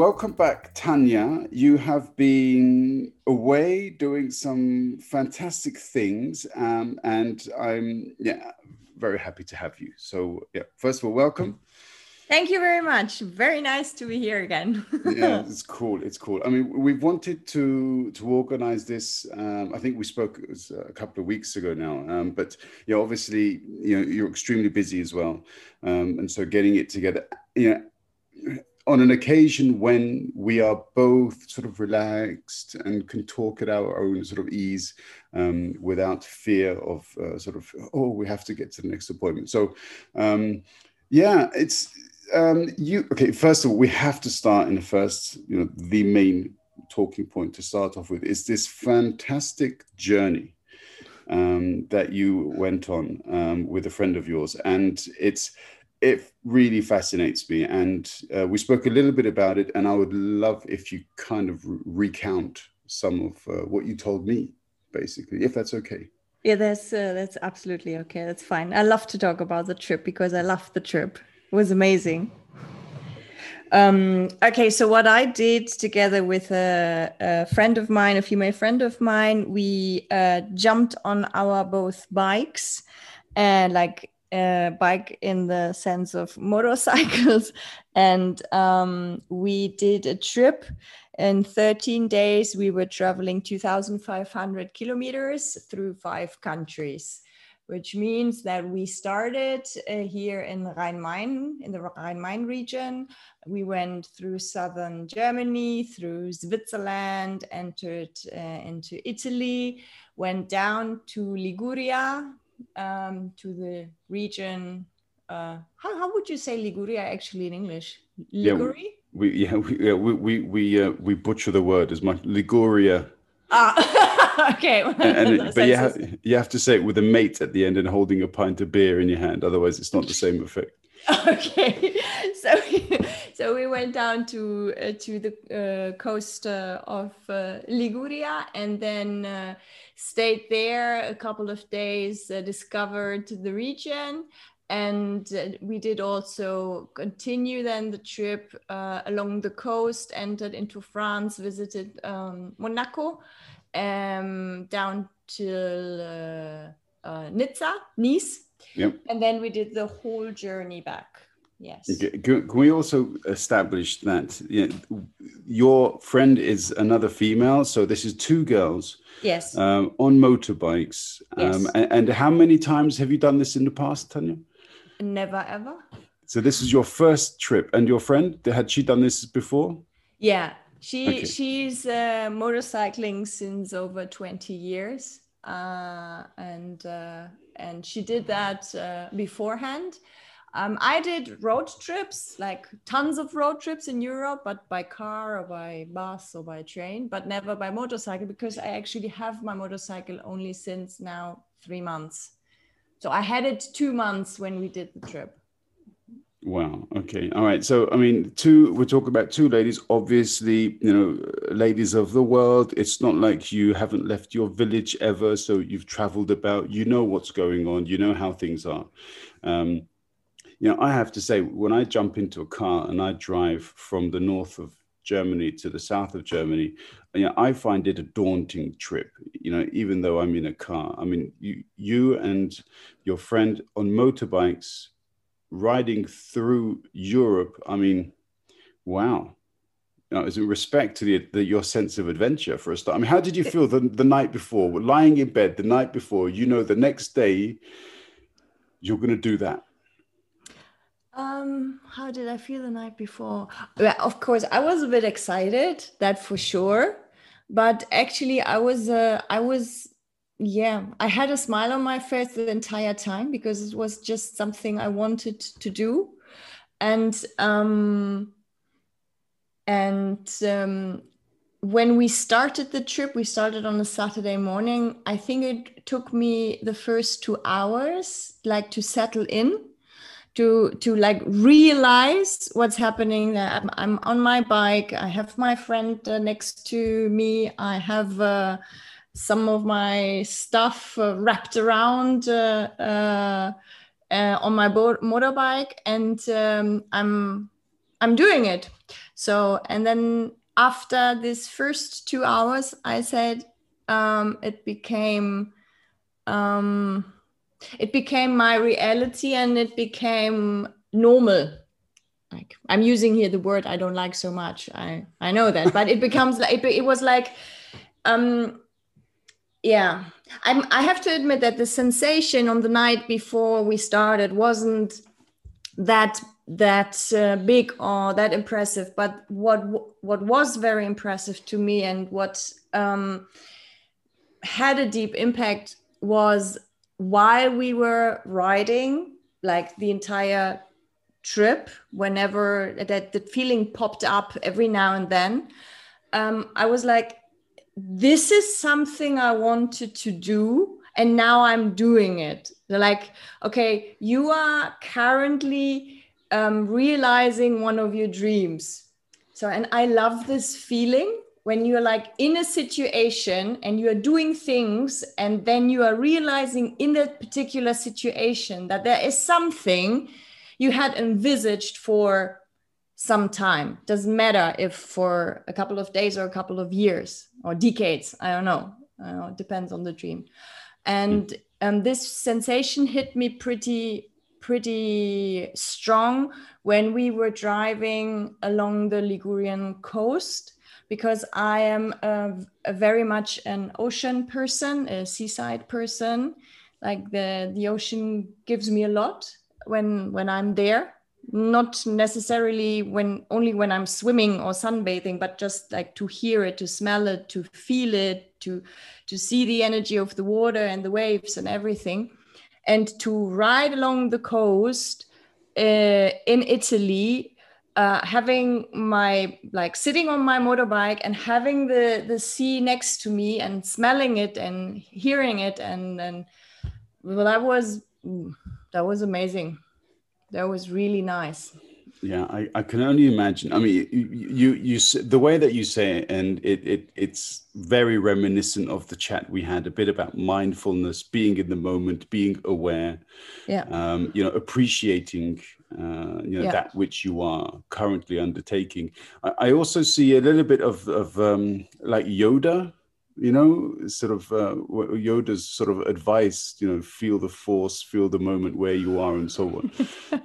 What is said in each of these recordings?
Welcome back, Tanya. You have been away doing some fantastic things, um, and I'm yeah very happy to have you. So yeah, first of all, welcome. Thank you very much. Very nice to be here again. yeah, it's cool. It's cool. I mean, we've wanted to to organize this. Um, I think we spoke a couple of weeks ago now. Um, but you know, obviously, you know, you're extremely busy as well, um, and so getting it together. You know, on an occasion when we are both sort of relaxed and can talk at our own sort of ease um, without fear of uh, sort of oh we have to get to the next appointment. So um, yeah it's um, you okay first of all we have to start in the first you know the main talking point to start off with is this fantastic journey um, that you went on um, with a friend of yours. And it's it really fascinates me. And uh, we spoke a little bit about it, and I would love if you kind of re- recount some of uh, what you told me, basically, if that's okay. Yeah, that's uh, that's absolutely okay. That's fine. I love to talk about the trip because I love the trip. It was amazing. Um, okay, so what I did together with a, a, friend of mine, a female friend of mine, we uh, jumped on our both bikes and like uh, bike in the sense of motorcycles. And um, we did a trip in 13 days. We were traveling 2,500 kilometers through five countries, which means that we started uh, here in Rhein-Main, in the Rhein-Main region. We went through southern Germany, through Switzerland, entered uh, into Italy, went down to Liguria, um, to the region. Uh, how, how would you say Liguria actually in English? Liguria? Yeah, we, yeah, we, yeah, we, we, we, uh, we butcher the word as much. Liguria. Ah, okay. and, and but you have, you have to say it with a mate at the end and holding a pint of beer in your hand. Otherwise, it's not the same effect. okay so so we went down to uh, to the uh, coast uh, of uh, liguria and then uh, stayed there a couple of days, uh, discovered the region. And uh, we did also continue then the trip uh, along the coast, entered into France, visited um, Monaco, um, down till uh, uh, Nizza, Nice. Yep. And then we did the whole journey back. Yes. Can we also establish that you know, your friend is another female? So this is two girls. Yes. Um, on motorbikes. Yes. Um, and, and, how many times have you done this in the past, Tanya? Never ever. So this is your first trip, and your friend had she done this before? Yeah, she okay. she's uh, motorcycling since over twenty years, uh, and uh, and she did that uh, beforehand um, I did road trips, like tons of road trips in Europe, but by car or by bus or by train, but never by motorcycle because I actually have my motorcycle only since now three months. So I had it two months when we did the trip. Wow. Okay. All right. So, I mean, two, we're talking about two ladies, obviously, you know, ladies of the world. It's not like you haven't left your village ever. So you've traveled about, you know what's going on, you know how things are. Um, you know, I have to say, when I jump into a car and I drive from the north of Germany to the south of Germany, you know, I find it a daunting trip. You know, even though I'm in a car. I mean, you, you and your friend on motorbikes riding through Europe. I mean, wow. You know, as a respect to the, the, your sense of adventure for a start. I mean, how did you feel the, the night before, lying in bed the night before? You know, the next day you're going to do that. Um, how did I feel the night before? Well, of course, I was a bit excited, that for sure. But actually, I was, uh, I was, yeah, I had a smile on my face the entire time because it was just something I wanted to do, and um, and um, when we started the trip, we started on a Saturday morning. I think it took me the first two hours, like to settle in, to to like realize what's happening. I'm, I'm on my bike. I have my friend uh, next to me. I have uh, some of my stuff uh, wrapped around uh, uh, uh, on my motorbike, and um, I'm I'm doing it. So and then after this first two hours, I said um, it became um, it became my reality and it became normal. Like I'm using here the word I don't like so much. I I know that, but it becomes like it, it was like um yeah I'm, i have to admit that the sensation on the night before we started wasn't that that uh, big or that impressive but what what was very impressive to me and what um, had a deep impact was while we were riding like the entire trip whenever that the feeling popped up every now and then um, i was like this is something i wanted to do and now i'm doing it like okay you are currently um, realizing one of your dreams. So, and I love this feeling when you're like in a situation and you're doing things, and then you are realizing in that particular situation that there is something you had envisaged for some time. Doesn't matter if for a couple of days or a couple of years or decades. I don't know. I don't know depends on the dream. And um, this sensation hit me pretty pretty strong when we were driving along the Ligurian coast because I am a, a very much an ocean person, a seaside person. Like the the ocean gives me a lot when when I'm there. Not necessarily when only when I'm swimming or sunbathing, but just like to hear it, to smell it, to feel it, to to see the energy of the water and the waves and everything and to ride along the coast uh, in Italy, uh, having my like sitting on my motorbike and having the the sea next to me and smelling it and hearing it and and well that was that was amazing. That was really nice. Yeah i, I can only imagine. I mean you, you you the way that you say it and it, it it's very reminiscent of the chat we had a bit about mindfulness being in the moment being aware yeah. um you know appreciating uh, you know yeah. that which you are currently undertaking I, I also see a little bit of of um like yoda you know, sort of uh, Yoda's sort of advice, you know, feel the force, feel the moment where you are, and so on.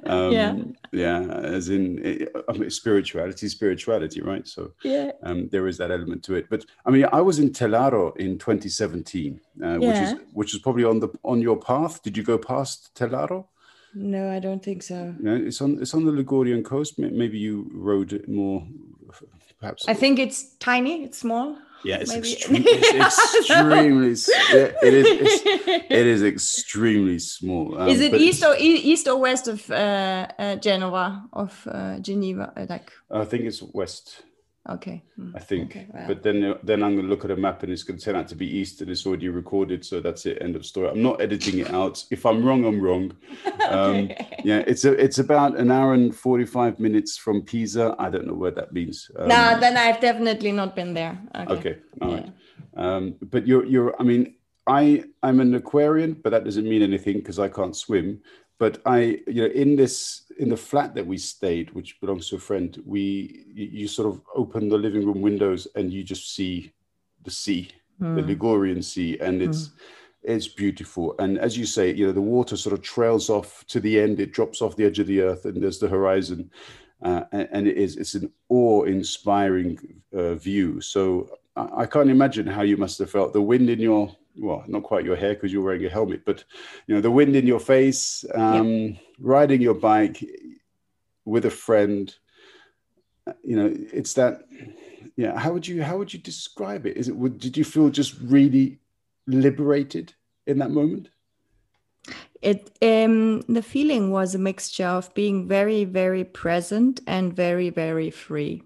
Um, yeah, yeah, as in I mean, spirituality, spirituality, right? So yeah, um, there is that element to it. But I mean, I was in Tellaro in 2017, uh, yeah. which is which is probably on the on your path. Did you go past Tellaro? No, I don't think so. Yeah, it's on it's on the Ligurian coast. Maybe you rode it more, perhaps. I think it's tiny. It's small. Yeah, it's, extreme, it's extremely. it is. it is extremely small. Um, is it east or east or west of uh, uh, Genova of uh, Geneva? Uh, like I think it's west. Okay. I think, okay, but then then I'm gonna look at a map and it's gonna turn out to be east and it's already recorded, so that's it. End of story. I'm not editing it out. If I'm wrong, I'm wrong. Um, yeah, it's a it's about an hour and 45 minutes from Pisa. I don't know where that means. Um, no, then I've definitely not been there. Okay, okay. all yeah. right. Um, but you're you're. I mean, I I'm an Aquarian, but that doesn't mean anything because I can't swim. But I, you know, in this in the flat that we stayed, which belongs to a friend, we you sort of open the living room windows and you just see the sea, mm. the hmm. Ligurian Sea, and it's mm. it's beautiful. And as you say, you know, the water sort of trails off to the end; it drops off the edge of the earth, and there's the horizon, uh, and, and, it is it's an awe-inspiring uh, view. So I, can't imagine how you must have felt. The wind in your well, not quite your hair because you're wearing a helmet, but you know, the wind in your face, um, riding your bike with a friend. You know, it's that. Yeah, how would you how would you describe it? Is it would did you feel just really liberated in that moment? It um, the feeling was a mixture of being very very present and very very free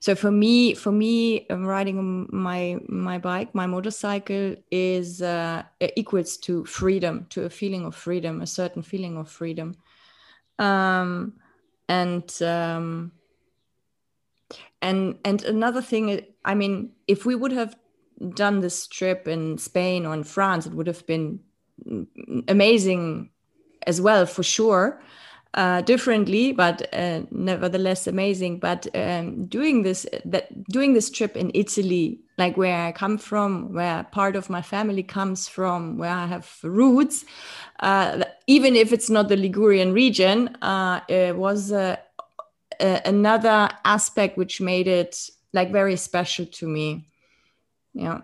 so for me for me um, riding my my bike my motorcycle is uh, equals to freedom to a feeling of freedom a certain feeling of freedom. Um, and um, and and another thing i mean if we would have done this trip in spain or in france it would have been amazing as well for sure uh, differently, but uh, nevertheless amazing. But um, doing this that doing this trip in Italy, like where I come from, where part of my family comes from, where I have roots, uh, even if it's not the Ligurian region, uh, it was another aspect which made it like very special to me. Yeah.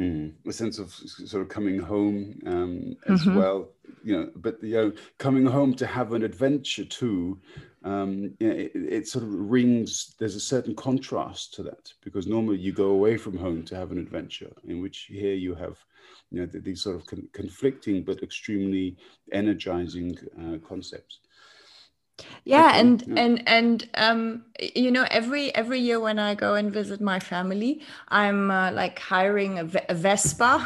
Mm. A sense of sort of coming home um, as mm-hmm. well, you know. But you know, coming home to have an adventure too, um, you know, it, it, sort of rings. There's a certain contrast to that because normally you go away from home to have an adventure, in which here you have, you know, these sort of con- conflicting but extremely energizing uh, concepts yeah and yeah. and and um you know every every year when i go and visit my family i'm uh, like hiring a, a vespa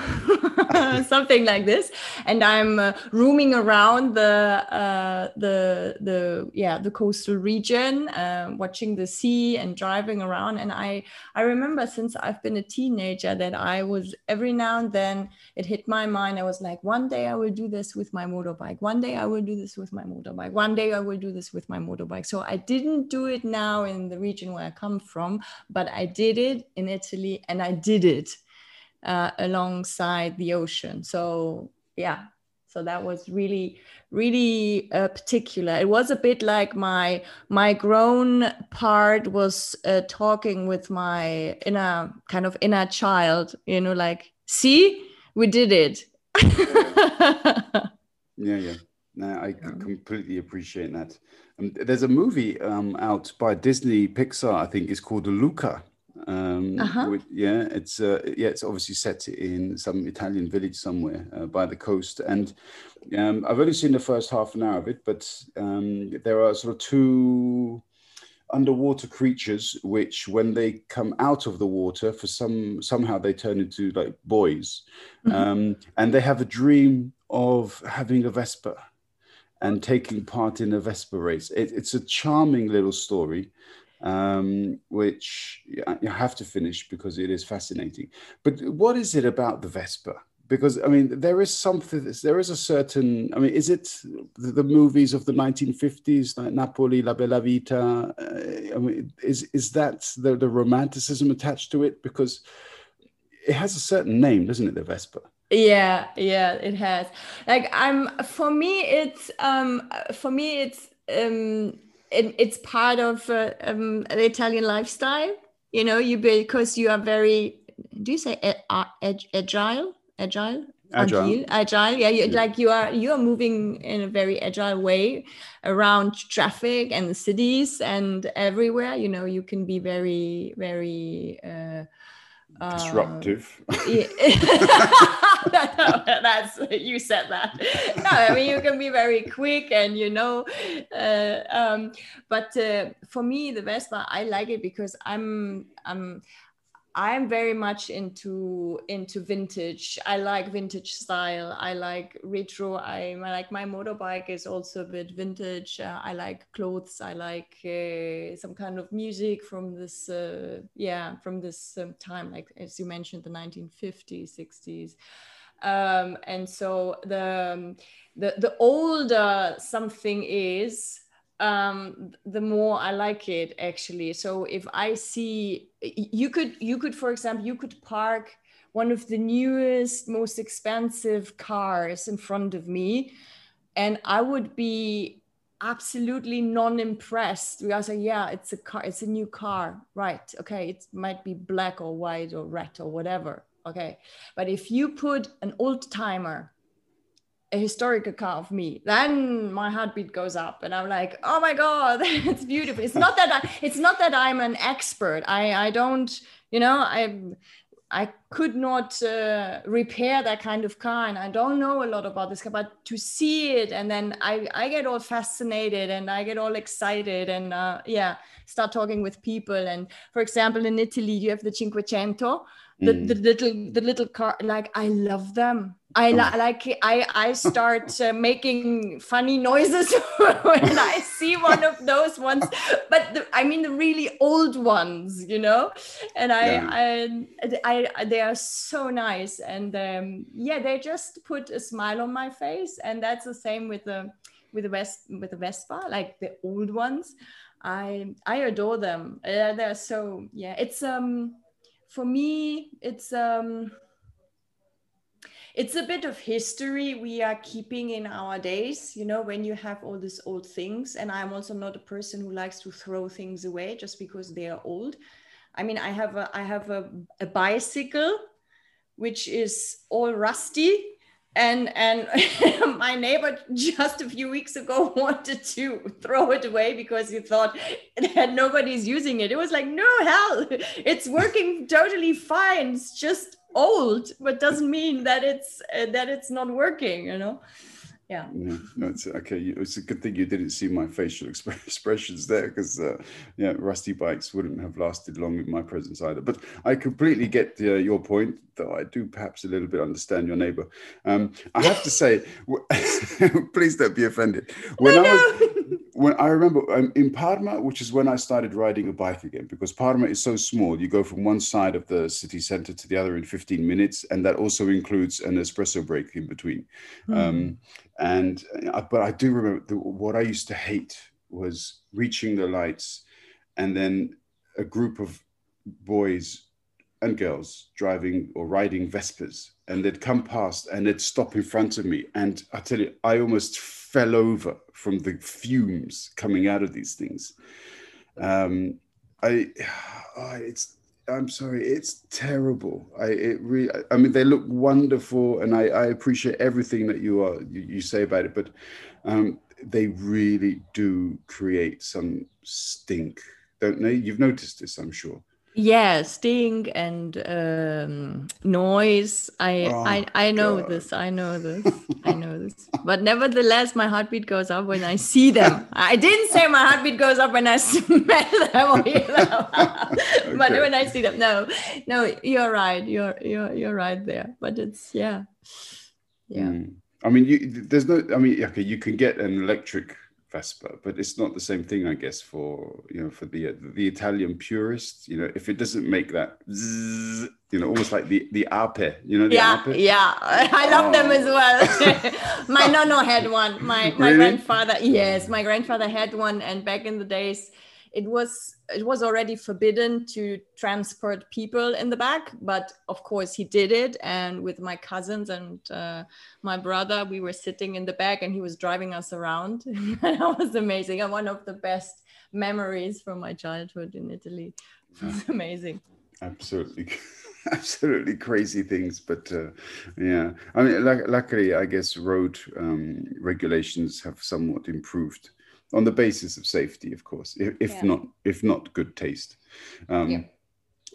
something like this. And i'm uh, roaming around the uh the the yeah the coastal region uh, watching the sea and driving around. And i i remember since i've been a teenager that i was every now and then it hit my mind. I was like one day i will do this with my motorbike. One day i will do this with my motorbike. One day i will do this with my motorbike. So I didn't do it now in the region where I come from, but I did it in Italy and I did it uh, alongside the ocean. So yeah, so that was really really uh, particular it was a bit like my my grown part was uh, talking with my inner kind of inner child you know like see we did it yeah yeah no, I completely appreciate that. Um, there's a movie um, out by Disney Pixar, I think, it's called Luca. Um, uh-huh. with, yeah, it's uh, yeah, it's obviously set in some Italian village somewhere uh, by the coast, and um, I've only seen the first half an hour of it, but um, there are sort of two underwater creatures which when they come out of the water for some somehow they turn into like boys mm-hmm. um, and they have a dream of having a vespa and taking part in a Vespa race. It, it's a charming little story, um, which you have to finish because it is fascinating. But what is it about the Vespa? Because I mean, there is something. There is a certain. I mean, is it the, the movies of the 1950s, like Napoli, La Bella Vita? Uh, I mean, is is that the, the romanticism attached to it? Because it has a certain name, doesn't it, the Vespa? yeah yeah it has like i'm for me it's um for me it's um it, it's part of uh, um, the italian lifestyle you know you because you are very do you say agile? Agile? Agile. agile? Yeah, you, yeah, like you are you are moving in a very agile way around traffic and the cities and everywhere. You know you can be very very uh, disruptive. Uh, yeah. that's you said that. No, I mean you can be very quick and you know, uh, um, but uh, for me the Vespa I like it because I'm I'm I'm very much into into vintage. I like vintage style. I like retro. I, I like my motorbike is also a bit vintage. Uh, I like clothes. I like uh, some kind of music from this uh, yeah from this um, time, like as you mentioned, the 1950s, 60s. Um, and so the um, the the older something is, um, the more I like it actually. So if I see you could you could for example you could park one of the newest most expensive cars in front of me and I would be absolutely non-impressed. Because I, yeah it's a car it's a new car. Right okay it might be black or white or red or whatever okay? But if you put an old timer a historical car of me then my heartbeat goes up and i'm like oh my god it's beautiful it's not that I, it's not that i'm an expert i i don't you know i I could not uh, repair that kind of car, and I don't know a lot about this car. But to see it, and then I I get all fascinated, and I get all excited, and uh, yeah, start talking with people. And for example, in Italy, you have the Cinquecento, the, mm. the little the little car. Like I love them. I oh. like I I start uh, making funny noises when I see one of those ones, but the, I mean the really old ones, you know, and I yeah. I, I they are so nice and um, yeah they just put a smile on my face and that's the same with the with the West with the Vespa like the old ones, I I adore them. Uh, they're so yeah it's um for me it's um it's a bit of history we are keeping in our days you know when you have all these old things. And i'm also not a person who likes to throw things away just because they are old. I mean i have a i have a, a bicycle which is all rusty. And and my neighbor just a few weeks ago wanted to throw it away because he thought that nobody's using it. It was like no hell it's working totally fine. It's just old but doesn't mean that it's uh, that it's not working you know? Yeah. Yeah that's okay it's a good thing you didn't see my facial expressions there because uh, yeah rusty bikes wouldn't have lasted long in my presence either. But i completely get uh, your point though i do perhaps a little bit understand your neighbor. Um, i have to say please don't be offended. When no, i was no when I remember um, in Parma, which is when I started riding a bike again, because Parma is so small, you go from one side of the city center to the other in 15 minutes, and that also includes an espresso break in between. Mm. Um, and uh, but I do remember the, what I used to hate was reaching the lights, and then a group of boys and girls driving or riding Vespas, and they'd come past and they'd stop in front of me, and I tell you, I almost fell over from the fumes coming out of these things. Um, I, oh, it's, I'm sorry, it's terrible. I, it really, I mean, they look wonderful, and I, I appreciate everything that you are you, you say about it, but um, they really do create some stink, don't they? You've noticed this, I'm sure yeah sting and um, noise. I oh, i i know God. this i know this i know this. But nevertheless my heartbeat goes up when i see them. I didn't say my heartbeat goes up when i smell them or hear them. Okay. but when i see them no no you're right you're you're you're right there. But it's yeah. Yeah. Mm. i mean you there's no i mean okay you can get an electric Vespa, but it's not the same thing, I guess, for you know, for the the Italian purist. You know, if it doesn't make that, zzz, you know, almost like the the ape, you know, the yeah, ape? yeah, I love oh. them as well. Oh. my nono had one. My my really? grandfather, yes, my grandfather had one, and back in the days, it was it was already forbidden to transport people in the back but of course he did it. And with my cousins and uh, my brother we were sitting in the back and he was driving us around. That was amazing. And one of the best memories from my childhood in italy. It was amazing. Absolutely absolutely crazy things but uh, yeah. I mean luckily i guess road um, regulations have somewhat improved on the basis of safety, of course, if, if yeah. not if not good taste. Um, yeah.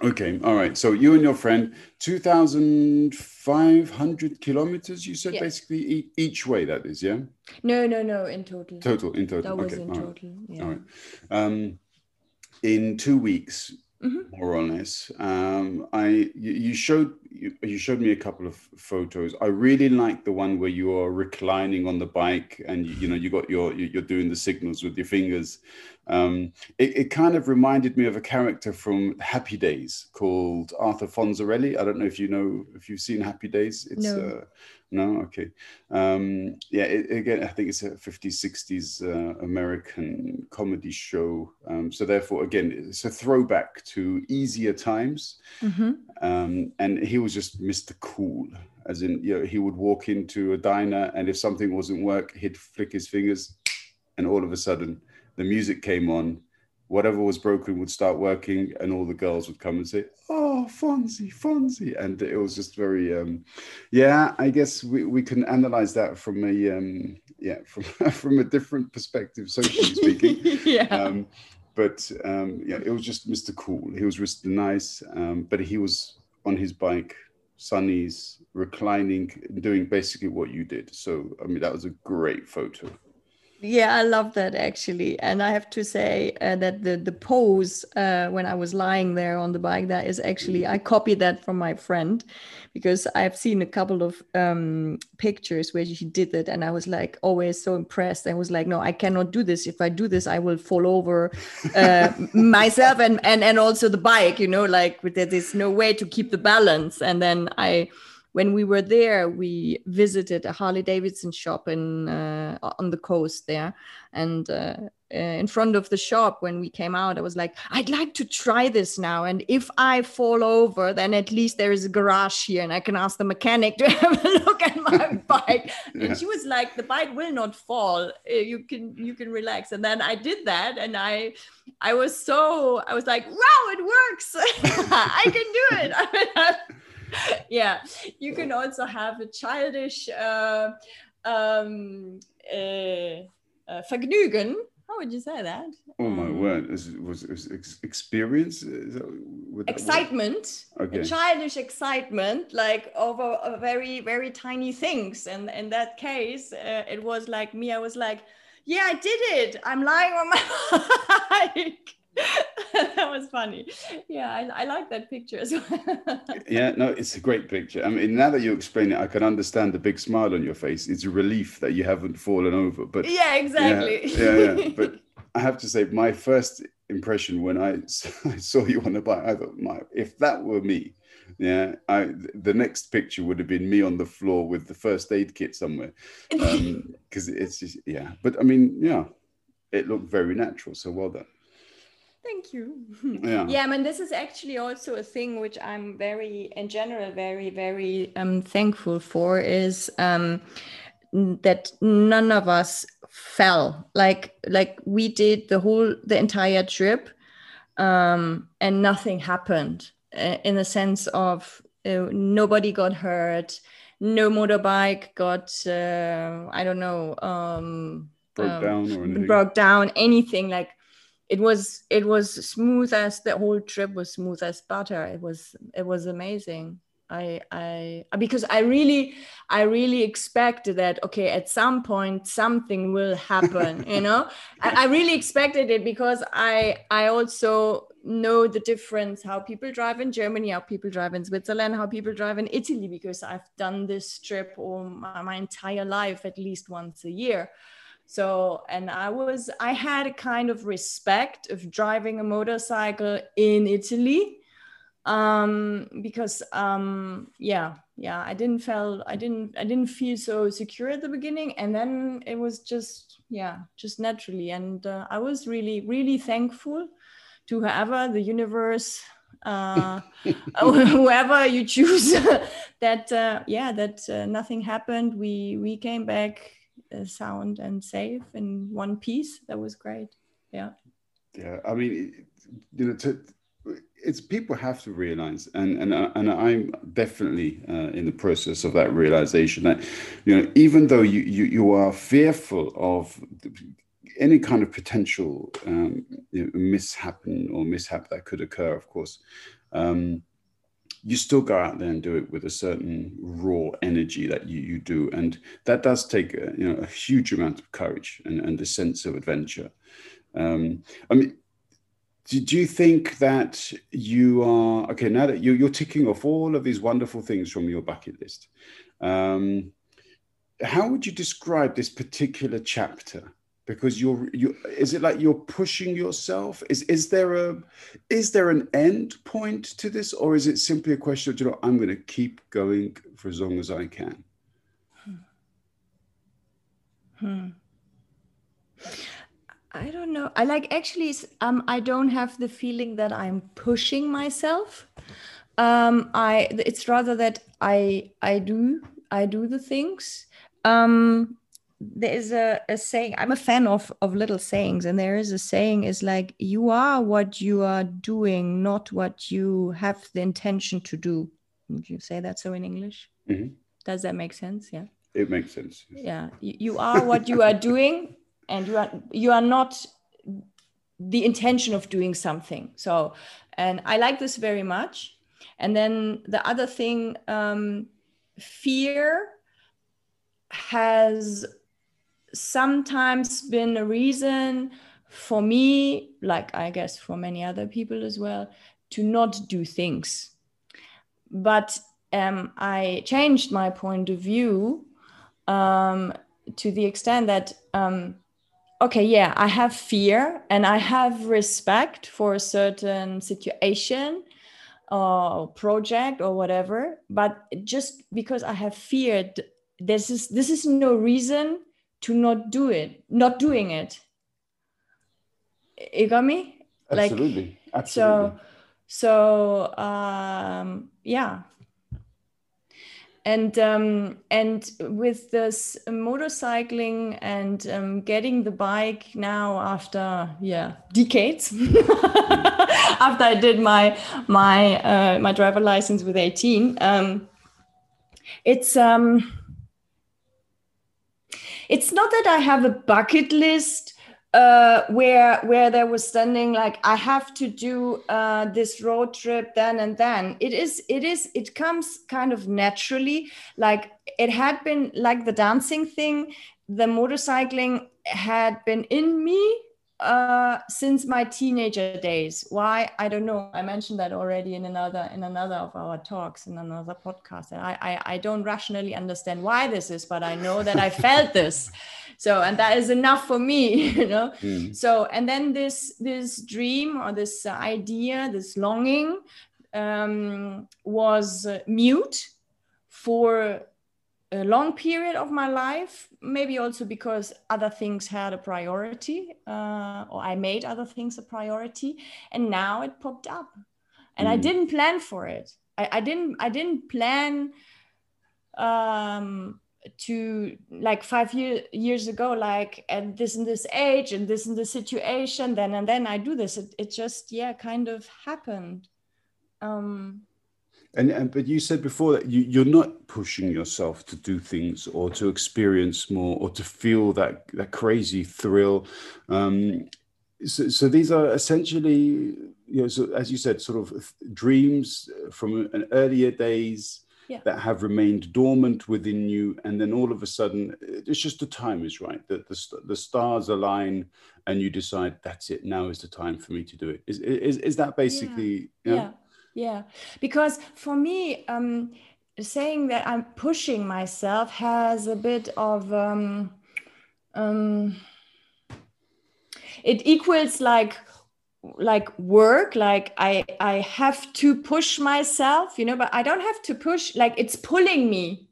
Okay, all right. So you and your friend, two thousand five hundred kilometers. You said yeah. basically each way. That is, yeah. No, no, no. In total. Total, in total. That was okay, in total. Right. Yeah. All right. Um, in two weeks, mm-hmm. more or less. Um, I you, you showed you, you, showed me a couple of photos. I really like the one where you are reclining on the bike and you, you know you got your you're doing the signals with your fingers. Um, it, it, kind of reminded me of a character from Happy Days called Arthur Fonzarelli. I don't know if you know if you've seen Happy Days. It's no. Uh, no, okay. Um, yeah, it, again, I think it's a 50s, 60s uh, American comedy show. Um, so therefore, again, it's a throwback to easier times. Mm-hmm. Um, and he was just Mr. Cool, as in, you know, he would walk into a diner, and if something wasn't work, he'd flick his fingers, and all of a sudden, the music came on, whatever was broken would start working and all the girls would come and say oh fonzie fonzie and it was just very um, yeah i guess we, we can analyze that from a um, yeah from from a different perspective socially speaking. Yeah. Um, but um, yeah it was just mr cool. He was just nice um, but he was on his bike, Fonzie's reclining, doing basically what you did. So I mean, that was a great photo yeah i love that actually. And i have to say uh, that the the pose uh, when i was lying there on the bike that is actually i copied that from my friend because i've seen a couple of um, pictures where she did it and i was like always so impressed i was like no i cannot do this. If i do this i will fall over uh, myself and, and and also the bike you know like there's no way to keep the balance. And then i when we were there, we visited a Harley Davidson shop in uh, on the coast there, and uh, uh, in front of the shop when we came out, I was like, I'd like to try this now, and if I fall over, then at least there is a garage here, and I can ask the mechanic to have a look at my bike. yeah. And she was like, the bike will not fall. Uh, you can you can relax. And then I did that, and I I was so I was like, wow, it works. I can do it. Yeah, you can also have a childish uh, um, uh, uh, Vergnügen. How would you say that? Oh my um, word! Was was, was experience? excitement, okay. childish excitement, like over very very tiny things. And in that case, uh, it was like me. I was like, "Yeah, I did it. I'm lying on my bike." that was funny. Yeah, I, I like that picture as well. yeah, no, it's a great picture. I mean, now that you explain it, I can understand the big smile on your face. It's a relief that you haven't fallen over. But yeah, exactly. Yeah, yeah. yeah. But I have to say, my first impression when I, I saw you on the bike, I thought, my, if that were me, yeah, I the next picture would have been me on the floor with the first aid kit somewhere, because um, it's just yeah. But I mean, yeah, it looked very natural. So well done. Thank you. Yeah. yeah, I mean, this is actually also a thing which I'm very, in general, very, very um, thankful for is um, that none of us fell. Like, like we did the whole, the entire trip, um, and nothing happened. Uh, in the sense of uh, nobody got hurt, no motorbike got, uh, I don't know, um, broke um, down or anything. broke down, anything like it was it was smooth as the whole trip was smooth as butter. It was it was amazing. I i because i really i really expected that okay at some point something will happen you know? I, I really expected it because i i also know the difference how people drive in germany how people drive in switzerland how people drive in italy because i've done this trip all my, my entire life at least once a year so, and I was, I had a kind of respect of driving a motorcycle in Italy um because um yeah yeah i didn't feel i didn't i didn't feel so secure at the beginning. And then it was just yeah just naturally. And uh, i was really really thankful to whoever the universe uh whoever you choose that uh, yeah that uh, nothing happened. We we came back sound and safe in one piece. That was great. Yeah. Yeah, I mean, you know, to, it's people have to realize, and and uh, and I'm definitely uh, in the process of that realization that, you know, even though you you, you are fearful of any kind of potential um, you know, mishap or mishap that could occur, of course. Um, you still go out there and do it with a certain raw energy that you, you do. And that does take a, you know a huge amount of courage and, and a sense of adventure. Um, i mean do, do you think that you are okay now that you, you're ticking off all of these wonderful things from your bucket list um, how would you describe this particular chapter because you're you is it like you're pushing yourself? Is is there a is there an end point to this or is it simply a question of you know i'm going to keep going for as long as i can hmm. i don't know. I like actually um i don't have the feeling that i'm pushing myself. Um i it's rather that i i do i do the things. Um there is a, a saying i'm a fan of of little sayings and there is a saying is like you are what you are doing not what you have the intention to do. Would you say that so in english? Mm-hmm. does that make sense? Yeah. It makes sense yeah. You, you are what you are doing and you are you are not the intention of doing something. So and i like this very much. And then the other thing um, fear has sometimes been a reason for me like i guess for many other people as well to not do things. But um, i changed my point of view um, to the extent that um, okay yeah i have fear and i have respect for a certain situation or project or whatever but just because i have feared this is this is no reason to not do it not doing it. You got me? Absolutely like, absolutely so so um yeah. And um, and with this motorcycling and um, getting the bike now after yeah decades after I did my my uh, my driver license with 18 um, it's um it's not that I have a bucket list uh, where where there was standing like I have to do uh, this road trip then and then. It is it is it comes kind of naturally. Like it had been like the dancing thing. The motorcycling had been in me uh, since my teenager days. Why I don't know. I mentioned that already in another in another of our talks in another podcast. And I I, I don't rationally understand why this is, but I know that I felt this so and that is enough for me you know mm. so and then this this dream or this idea this longing um, was uh, mute for a long period of my life maybe also because other things had a priority uh, or i made other things a priority and now it popped up. And mm. i didn't plan for it. I, I didn't i didn't plan um, to like five year, years ago like at this and this age and this and this situation then and then i do this. It, it just yeah kind of happened. Um and, and but you said before that you, you're not pushing yourself to do things or to experience more or to feel that that crazy thrill. Um so, so these are essentially you know so as you said sort of dreams from an earlier days yeah. that have remained dormant within you. And then all of a sudden it's just the time is right that the, the stars align and you decide that's it. Now is the time for me to do it. Is is, is that basically yeah? Yeah, yeah. because for me um saying that i'm pushing myself has a bit of um um it equals like like work like i i have to push myself you know but i don't have to push like it's pulling me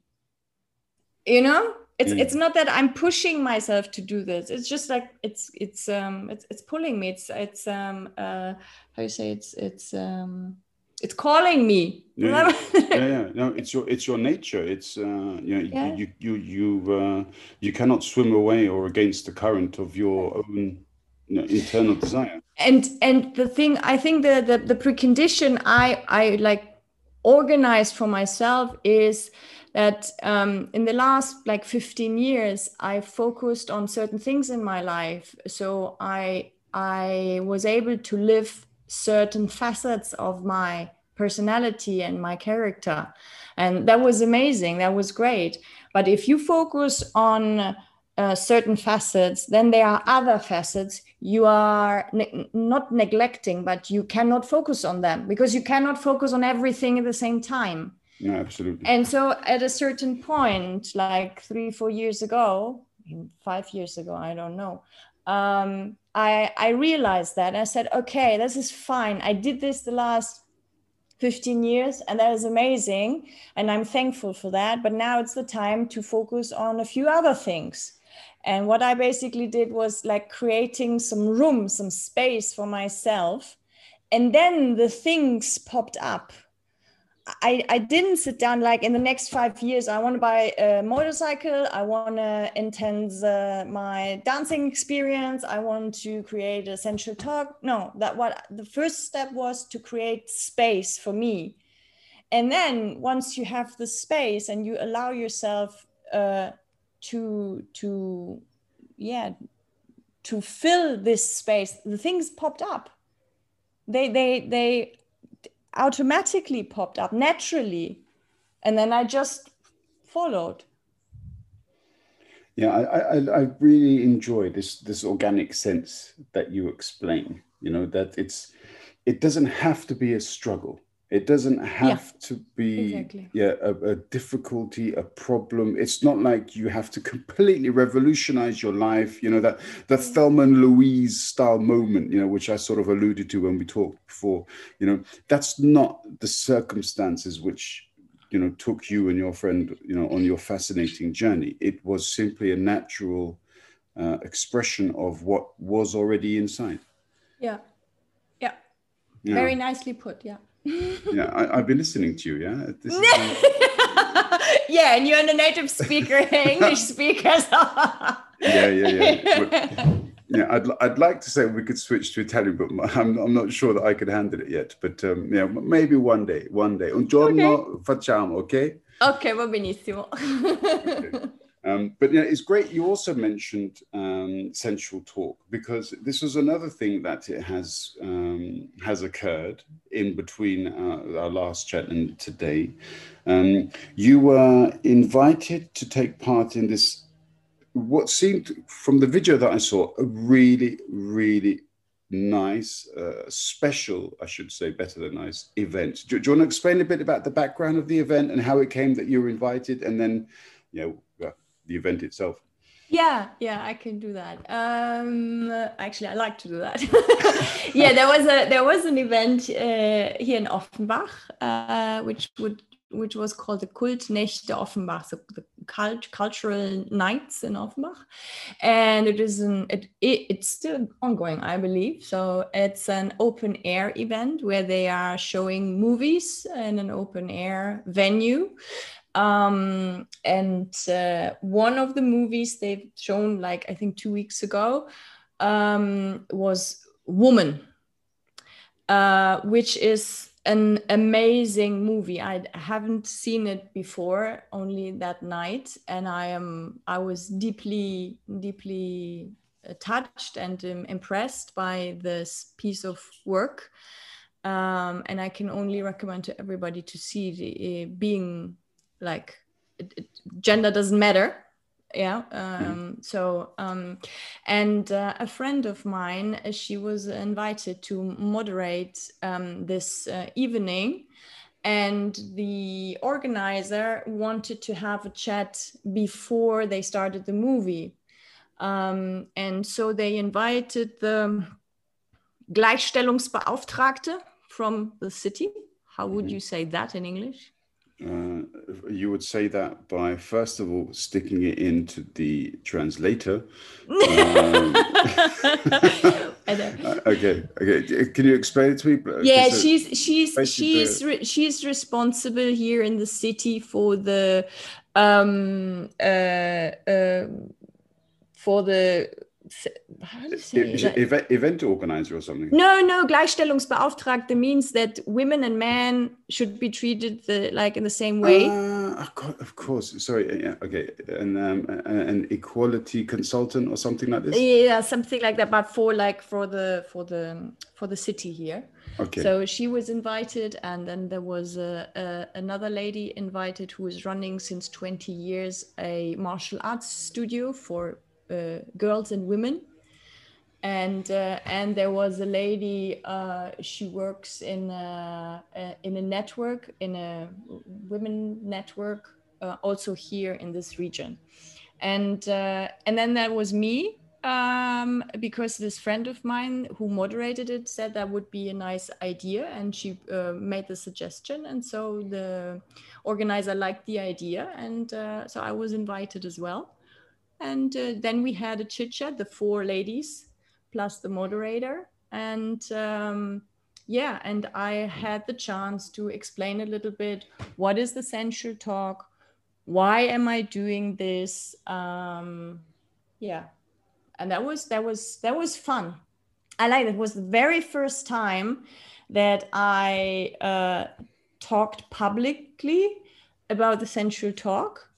you know it's mm. it's not that i'm pushing myself to do this it's just like it's it's um it's, it's pulling me it's it's um uh how you say it's it's um it's calling me. Yeah, yeah, yeah, no it's your it's your nature. It's uh you know yeah. you you you uh you cannot swim away or against the current of your own you know, internal desire. And and the thing i think the, the the precondition i i like organized for myself is that um, in the last like 15 years i focused on certain things in my life. So i i was able to live certain facets of my personality and my character and that was amazing that was great but if you focus on uh, certain facets, then there are other facets you are ne- not neglecting, but you cannot focus on them because you cannot focus on everything at the same time. Yeah, absolutely. And so at a certain point, like three, four years ago, five years ago, I don't know, um, I, I realized that I said, okay, this is fine. I did this the last 15 years and that is amazing and i'm thankful for that but now it's the time to focus on a few other things and what I basically did was like creating some room, some space for myself. And then the things popped up. I, I didn't sit down like in the next five years, I want to buy a motorcycle. I want to intense uh, my dancing experience. I want to create a central talk. No, that what the first step was to create space for me. And then once you have the space and you allow yourself uh, to to yeah to fill this space the things popped up they they they automatically popped up naturally. And then i just followed. Yeah I, I i really enjoy this this organic sense that you explain you know that it's it doesn't have to be a struggle it doesn't have yeah, to be exactly. yeah a, a, difficulty a problem. It's not like you have to completely revolutionize your life you know that the mm. thelma and louise style moment you know which i sort of alluded to when we talked before. You know that's not the circumstances which you know took you and your friend you know on your fascinating journey. It was simply a natural uh, expression of what was already inside. Yeah. Yeah, yeah. very nicely put yeah yeah, I, have been listening to you. Yeah, yeah, and you're a native speaker, English speaker. yeah, yeah, yeah. yeah, I'd, I'd like to say we could switch to Italian, but I'm, I'm not sure that I could handle it yet. But um, yeah, maybe one day, one day. Un giorno okay. facciamo, ok? Ok, va benissimo. okay. Um, but yeah, it's great. You also mentioned um, sensual talk because this was another thing that it has um, has occurred in between our, our last chat and today. Um, you were invited to take part in this, what seemed from the video that I saw, a really, really nice, uh, special, I should say, better than nice event. Do, do, you want to explain a bit about the background of the event and how it came that you were invited, and then, you know the event itself? Yeah, yeah, I can do that. Um, actually, I like to do that. yeah, there was a there was an event uh, here in Offenbach, uh, which would which was called the Kultnächte Offenbach, so the cult, cultural nights in Offenbach, and it is an it, it, it's still ongoing, I believe. So it's an open air event where they are showing movies in an open air venue, um, and uh, one of the movies they've shown, like I think two weeks ago, um, was Woman, uh, which is an amazing movie. I haven't seen it before, only that night, and I am I was deeply deeply touched and um, impressed by this piece of work. Um, and I can only recommend to everybody to see the, uh, being like it, it, gender doesn't matter. Yeah um, mm. so um, and uh, a friend of mine uh, she was invited to moderate um, this uh, evening. And the organizer wanted to have a chat before they started the movie. Um, and so they invited the gleichstellungsbeauftragte from the city. How would mm-hmm. you say that in english uh, you would say that by first of all sticking it into the translator. Um, okay, okay. Can you explain it to me? Yeah, she's she's she's the... re- she's responsible here in the city for the um uh, uh for the how do you say event, event organizer or something? No no gleichstellungsbeauftragte means that women and men should be treated the, like in the same way. Uh, of course. Sorry yeah okay. And um, an equality consultant or something like this? Yeah something like that but for like for the for the for the city here. Okay. So she was invited and then there was a, a, another lady invited who is running since 20 years a martial arts studio for girls and women. And uh, and there was a lady uh, she works in a, in a network in a women network uh, also here in this region. And uh, and then that was me um, because this friend of mine who moderated it said that would be a nice idea. And she uh, made the suggestion. And so the organizer liked the idea. And so i was invited as well and uh, then we had a chit chat, the four ladies plus the moderator. And um, yeah, and I had the chance to explain a little bit what is the sensual talk, why am I doing this? Um, yeah, and that was that was that was fun. I like it. was the very first time that I uh, talked publicly about the sensual talk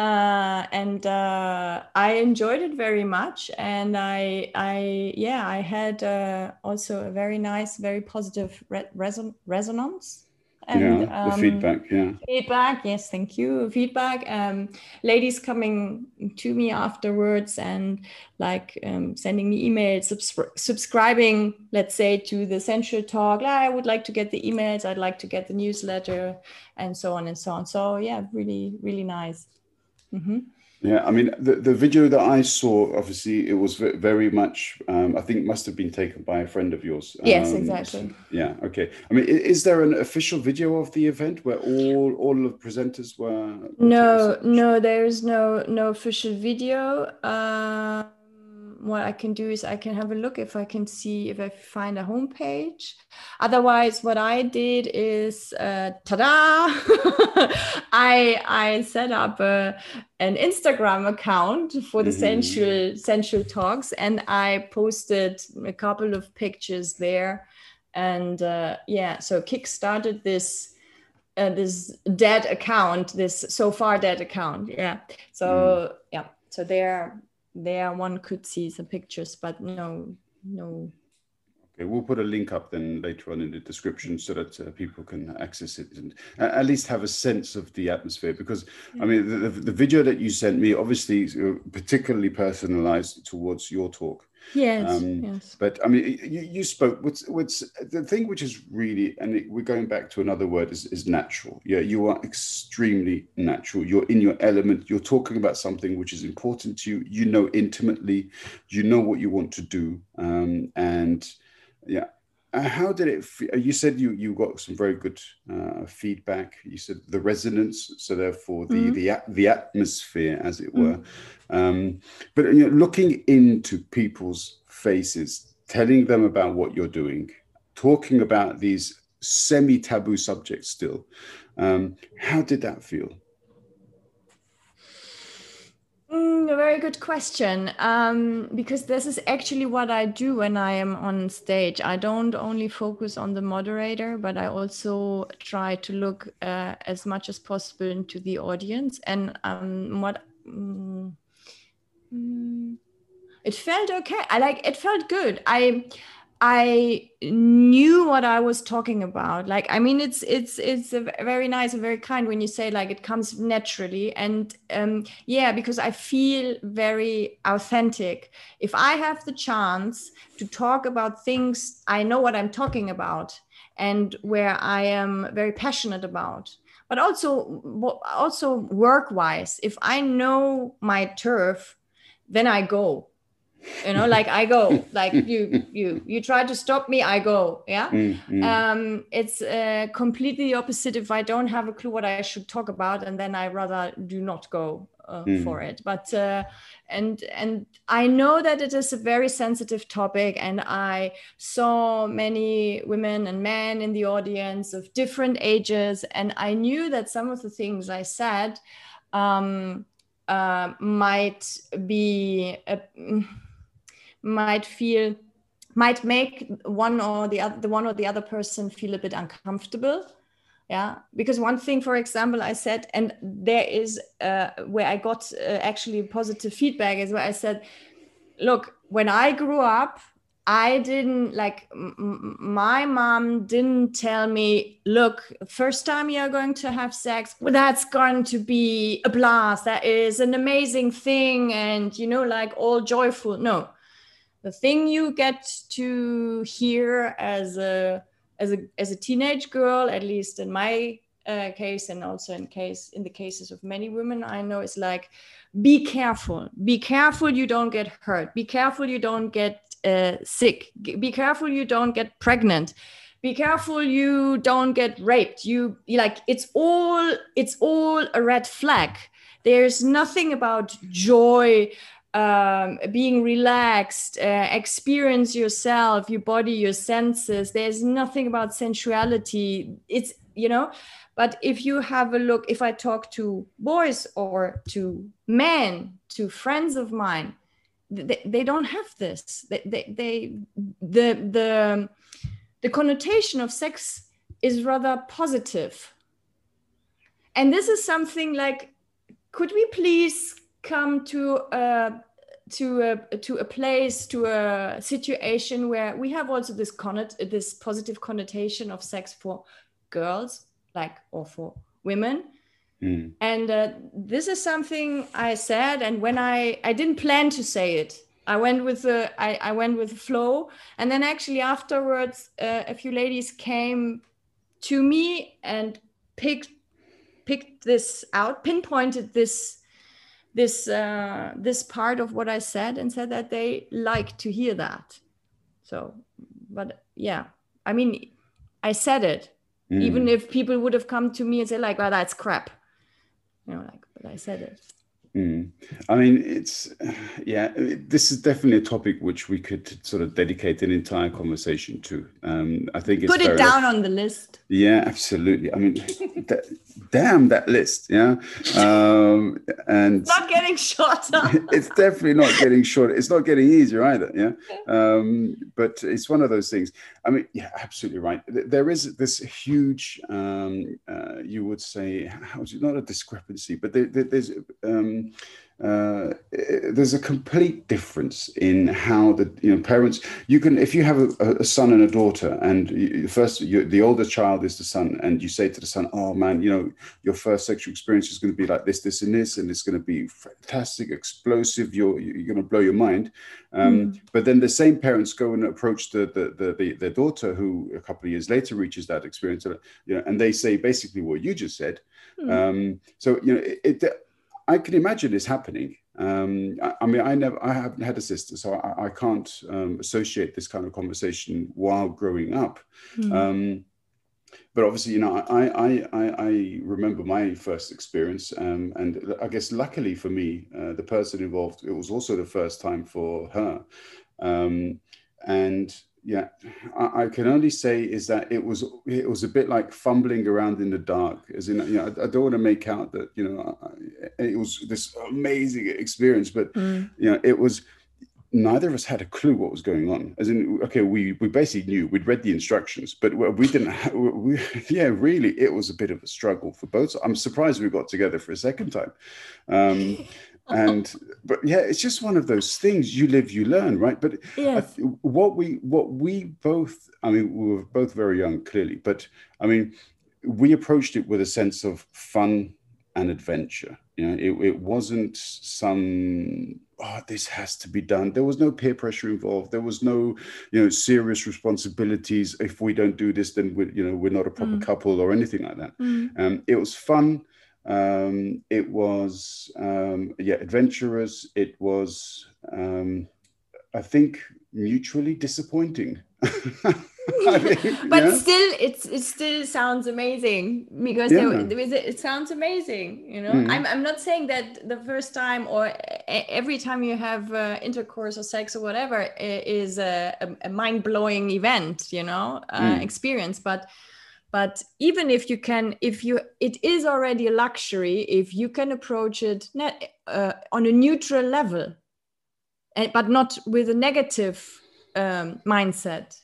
uh, and uh, I enjoyed it very much. And I, I, yeah, I had uh, also a very nice, very positive re- reson- resonance. And yeah, the um, feedback yeah. feedback yes thank you. Feedback um, ladies coming to me afterwards and like um, sending me emails subscri- subscribing let's say to the sensual talk. I would like to get the emails. I'd like to get the newsletter and so on and so on. So yeah really really nice mm-hmm. Yeah, I mean, the, the video that I saw, obviously, it was very much, um, I think, must have been taken by a friend of yours. Yes, um, exactly. Yeah, okay. I mean, is there an official video of the event where all all of the presenters were? No, no, there is no no official video. Uh what I can do is I can have a look if I can see if I find a homepage. Otherwise, what I did is, uh, ta-da! I I set up a, an Instagram account for the mm-hmm. sensual sensual talks, and I posted a couple of pictures there. And uh, yeah, so Kick started this. Uh, this dead account, this so far dead account, yeah. So mm. yeah, so there there one could see some pictures, but no, no. Okay, we'll put a link up then later on in the description so that uh, people can access it and uh, at least have a sense of the atmosphere. Because yeah. I mean, the, the, video that you sent me obviously uh, particularly personalized towards your talk. Yes, um, yes. But I mean, you, you spoke. What's what's the thing which is really, and it, we're going back to another word is, is natural. Yeah, you are extremely natural. You're in your element. You're talking about something which is important to you. You know intimately. You know what you want to do. Um, and yeah, how did it? F- you said you you got some very good uh, feedback. You said the resonance, so therefore the mm-hmm. the the atmosphere, as it were. Mm-hmm. Um, but you know, looking into people's faces, telling them about what you're doing, talking about these semi-taboo subjects still. Um, how did that feel? Mm, a very good question. Um, because this is actually what I do when I am on stage. I don't only focus on the moderator, but I also try to look uh, as much as possible into the audience. And um, what mm, mm, it felt okay. I like it felt good. I I knew what I was talking about. Like, I mean, it's it's it's very nice and very kind when you say like it comes naturally, and um, yeah, because I feel very authentic. If I have the chance to talk about things I know what I'm talking about and where I am very passionate about, but also also work wise, if I know my turf, then I go you know like i go like you you you try to stop me i go yeah mm, mm. um it's uh, completely opposite if i don't have a clue what i should talk about and then i rather do not go uh, mm. for it but uh, and and i know that it is a very sensitive topic and i saw many women and men in the audience of different ages and i knew that some of the things i said um, uh, might be a, might feel might make one or the other the one or the other person feel a bit uncomfortable. Yeah because one thing for example i said and there is uh, where i got uh, actually positive feedback is where i said look when i grew up i didn't like my mom didn't tell me look first time you're going to have sex well, that's going to be a blast. That is an amazing thing and you know like all joyful. No the thing you get to hear as a as a as a teenage girl at least in my uh, case and also in case in the cases of many women i know is like be careful. Be careful you don't get hurt. Be careful you don't get uh, sick. Be careful you don't get pregnant. Be careful you don't get raped. You like it's all it's all a red flag. There's nothing about joy um, being relaxed, uh, experience yourself, your body, your senses. There's nothing about sensuality. It's, you know, but if you have a look, if I talk to boys or to men, to friends of mine, they, they don't have this. They, they, they the, the, the connotation of sex is rather positive. And this is something like could we please come to a to a to a place to a situation where we have also this connot this positive connotation of sex for girls like or for women. Mm. and uh, this is something i said and when i i didn't plan to say it. I went with the i, I went with the flow. And then actually afterwards uh, a few ladies came to me and picked picked this out pinpointed this this uh, this part of what i said and said that they like to hear that so but yeah i mean i said it Mm. even if people would have come to me and said like well that's crap you know like but i said it Mm. I mean, it's yeah. This is definitely a topic which we could sort of dedicate an entire conversation to. Um, I think it's put it down on the list Yeah, absolutely. I mean, da- damn that list. Yeah, um, and not getting shorter it's definitely not getting short. It's not getting easier either. Yeah. Um, but it's one of those things. I mean, yeah, absolutely right. There is this huge, um, uh, you would say, how is it not a discrepancy, but there, there- there's, um, uh, eh, there's a complete difference in how the you know parents you can if you have a, a son and a daughter and you, first you, the older child is the son and you say to the son oh man you know your first sexual experience is going to be like this, this, and this, and it's going to be fantastic, explosive. You're you're going to blow your mind. Um, But then the same parents go and approach the the, the the their daughter, who a couple of years later reaches that experience, uh, you know, and they say basically what you just said. Um, so you know, it, it, I can imagine this happening. Um, I, I mean, I never, I haven't had a sister, so I, I can't um, associate this kind of conversation while growing up. Um, but obviously, you know, I, I, I, I remember my first experience, um, and I guess luckily for me, uh, the person involved, it was also the first time for her, um, and yeah, I, I can only say is that it was it was a bit like fumbling around in the dark, as in you know, I, I don't want to make out that you know I, it was this amazing experience, but you know, it was neither of us had a clue what was going on. As in, okay, we we basically knew we'd read the instructions, but we we didn't. Ha- we, yeah, really, it was a bit of a struggle for both. I'm surprised we got together for a second time. Um, and but yeah, it's just one of those things. You live, you learn, right? But Yes. th- what we what we both, I mean, we were both very young, clearly, but I mean, we approached it with a sense of fun and adventure. You know, it, it wasn't some oh this has to be done. There was no peer pressure involved. There was no you know serious responsibilities. If we don't do this, then we you know we're not a proper couple or anything like that. Mm. Um, it was fun. Um, it was um, yeah adventurous. It was um, I think mutually disappointing. Think, but yeah. still it's it still sounds amazing because Yeah. there, there is a, it sounds amazing you know Mhm. I'm, I'm not saying that the first time or every time you have uh, intercourse or sex or whatever is a, a, a mind-blowing event you know uh, Mm. experience but but even if you can if you it is already a luxury if you can approach it net, uh, on a neutral level and, but not with a negative um, mindset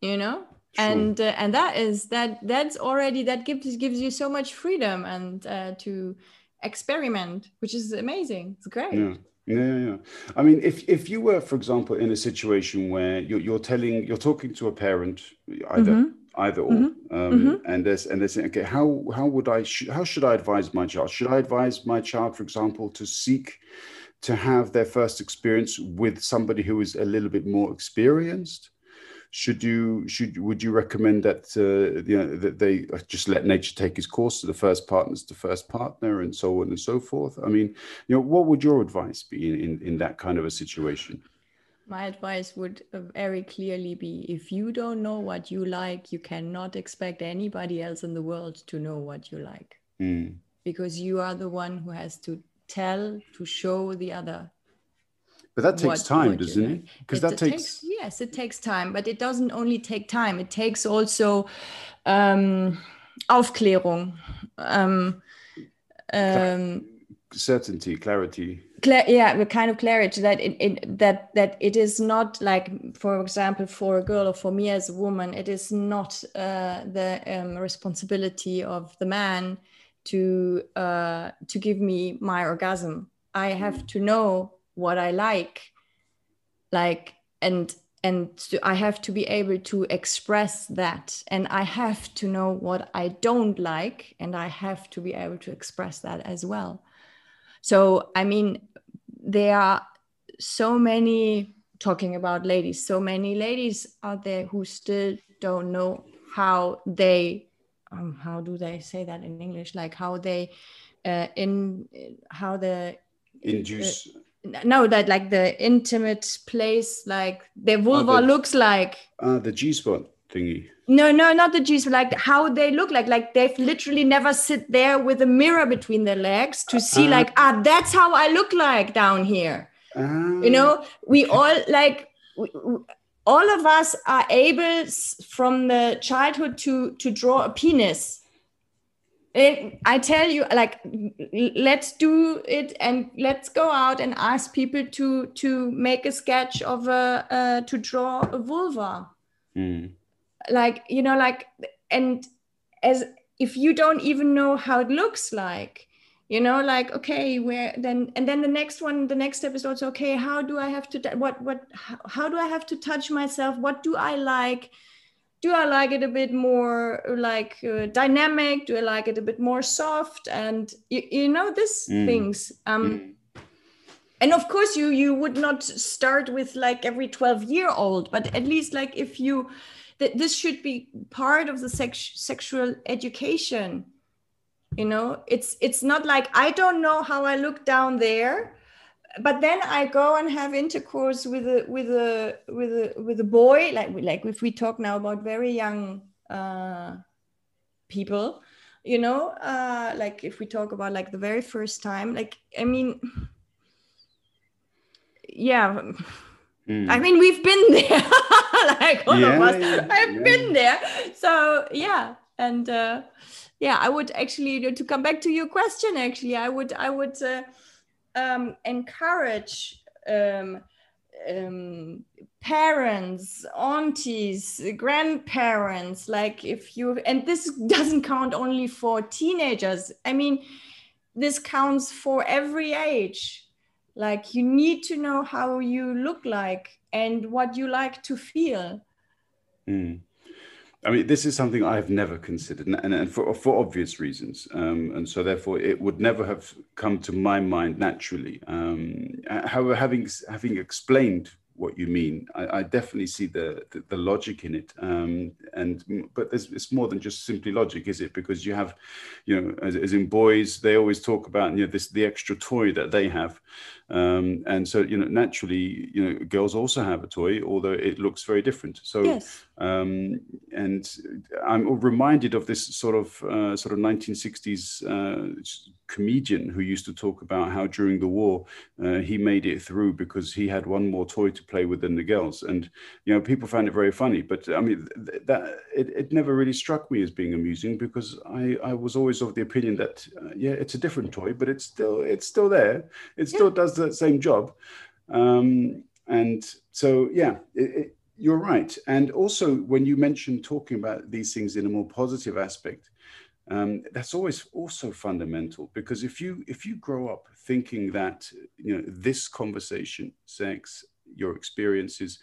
you know Sure. and uh, and that is that that's already that gives gives you so much freedom and uh, to experiment which is amazing it's great Yeah. Yeah, yeah. I mean, if if you were, for example, in a situation where you're, you're telling, you're talking to a parent, either Mhm. Either or, um, and there's and they're saying, okay, how how would I sh- how should I advise my child? Should I advise my child, for example, to seek to have their first experience with somebody who is a little bit more experienced? Should you should would you recommend that uh, you know that they just let nature take its course to the first partner's the first partner and so on and so forth? I mean, you know, what would your advice be in in, in that kind of a situation? My advice would uh, very clearly be if you don't know what you like you cannot expect anybody else in the world to know what you like Mm, because you are the one who has to tell to show the other But that takes what- time, what doesn't it? Because that takes, yes it takes time but it doesn't only take time it takes also um, aufklärung um, um, certainty, clarity. Cla- yeah the kind of clarity that it, it that that it is not like for example for a girl or for me as a woman it is not uh, the um, responsibility of the man to uh, to give me my orgasm. I have to know what I like, like and and I have to be able to express that, and I have to know what I don't like, and I have to be able to express that as well. So I mean, there are so many talking about ladies, so many ladies out there who still don't know how they um, how do they say that in English? Like how they uh, in how the induce. Uh, no, that like the intimate place, like the vulva oh, the, looks like. Uh, the G spot thingy. No, no, not the spot. Like how they look like. Like they've literally never sit there with a mirror between their legs to see, uh, like, ah, that's how I look like down here. you know, we all like. We, all of us are able from the childhood to to draw a penis it, i tell you like let's do it and let's go out and ask people to to make a sketch of a uh, to draw a vulva mm. Like you know like and as if you don't even know how it looks like you know like okay where then and then the next one the next step is also okay how do i have to what what how, how do i have to touch myself what do i like do i like it a bit more like uh, dynamic do i like it a bit more soft and you, you know these mm. things um mm. and of course you you would not start with like every 12 year old but at least like if you that this should be part of the sex, sexual education you know? It's it's not like i don't know how i look down there but then i go and have intercourse with a with a with a with a boy like like if we talk now about very young uh people you know? Uh like if we talk about like the very first time like i mean yeah. Mm. i mean we've been there like all yeah, of us yeah, i've yeah. been there so yeah and uh yeah i would actually to come back to your question actually i would i would uh, um, encourage um, um, parents, aunties, grandparents, like if you, and this doesn't count only for teenagers. I mean, this counts for every age. Like you need to know how you look like and what you like to feel. Mm. I mean, this is something I've never considered, and, and for, for obvious reasons. Um, and so, therefore, it would never have come to my mind naturally. Um, however, having having explained what you mean. I, I definitely see the, the, the logic in it, um, and but it's more than just simply logic, is it? Because you have, you know, as, as, in boys, they always talk about you know this the extra toy that they have, um, and so you know naturally, you know, girls also have a toy, although it looks very different. So, yes. um, and I'm reminded of this sort of uh, sort of 1960s uh, comedian who used to talk about how during the war uh, he made it through because he had one more toy to play with than the girls and you know people found it very funny but i mean th- that it, it never really struck me as being amusing because i i was always of the opinion that uh, yeah it's a different toy but it's still it's still there. It still yeah. does the same job. Um, and so yeah it, it, you're right. And also when you mentioned talking about these things in a more positive aspect um, that's always also fundamental because if you if you grow up thinking that you know this conversation sex your experiences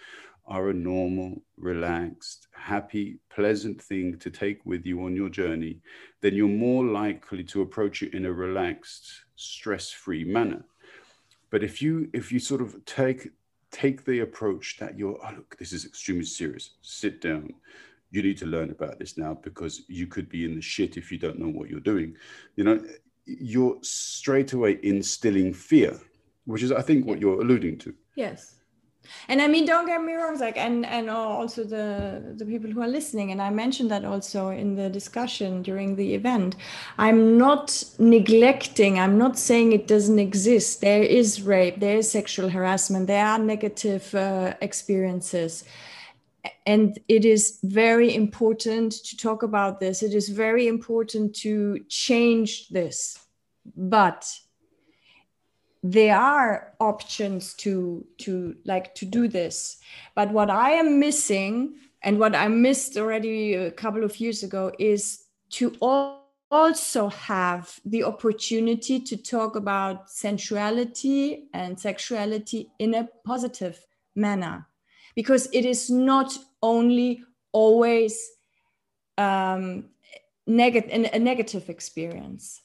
are a normal relaxed happy pleasant thing to take with you on your journey then you're more likely to approach it in a relaxed stress-free manner but if you if you sort of take take the approach that you're oh look this is extremely serious sit down you need to learn about this now because you could be in the shit if you don't know what you're doing. You know, you're straight away instilling fear, which is, I think, what you're alluding to. Yes. And I mean, don't get me wrong, like, and and also the the people who are listening, and I mentioned that also in the discussion during the event. I'm not neglecting. I'm not saying it doesn't exist. There is rape. There is sexual harassment. There are negative uh, experiences and it is very important to talk about this it is very important to change this but there are options to to like to do this. But what i am missing and what i missed already a couple of years ago is to also have the opportunity to talk about sensuality and sexuality in a positive manner. Because it is not only always um, negative a negative experience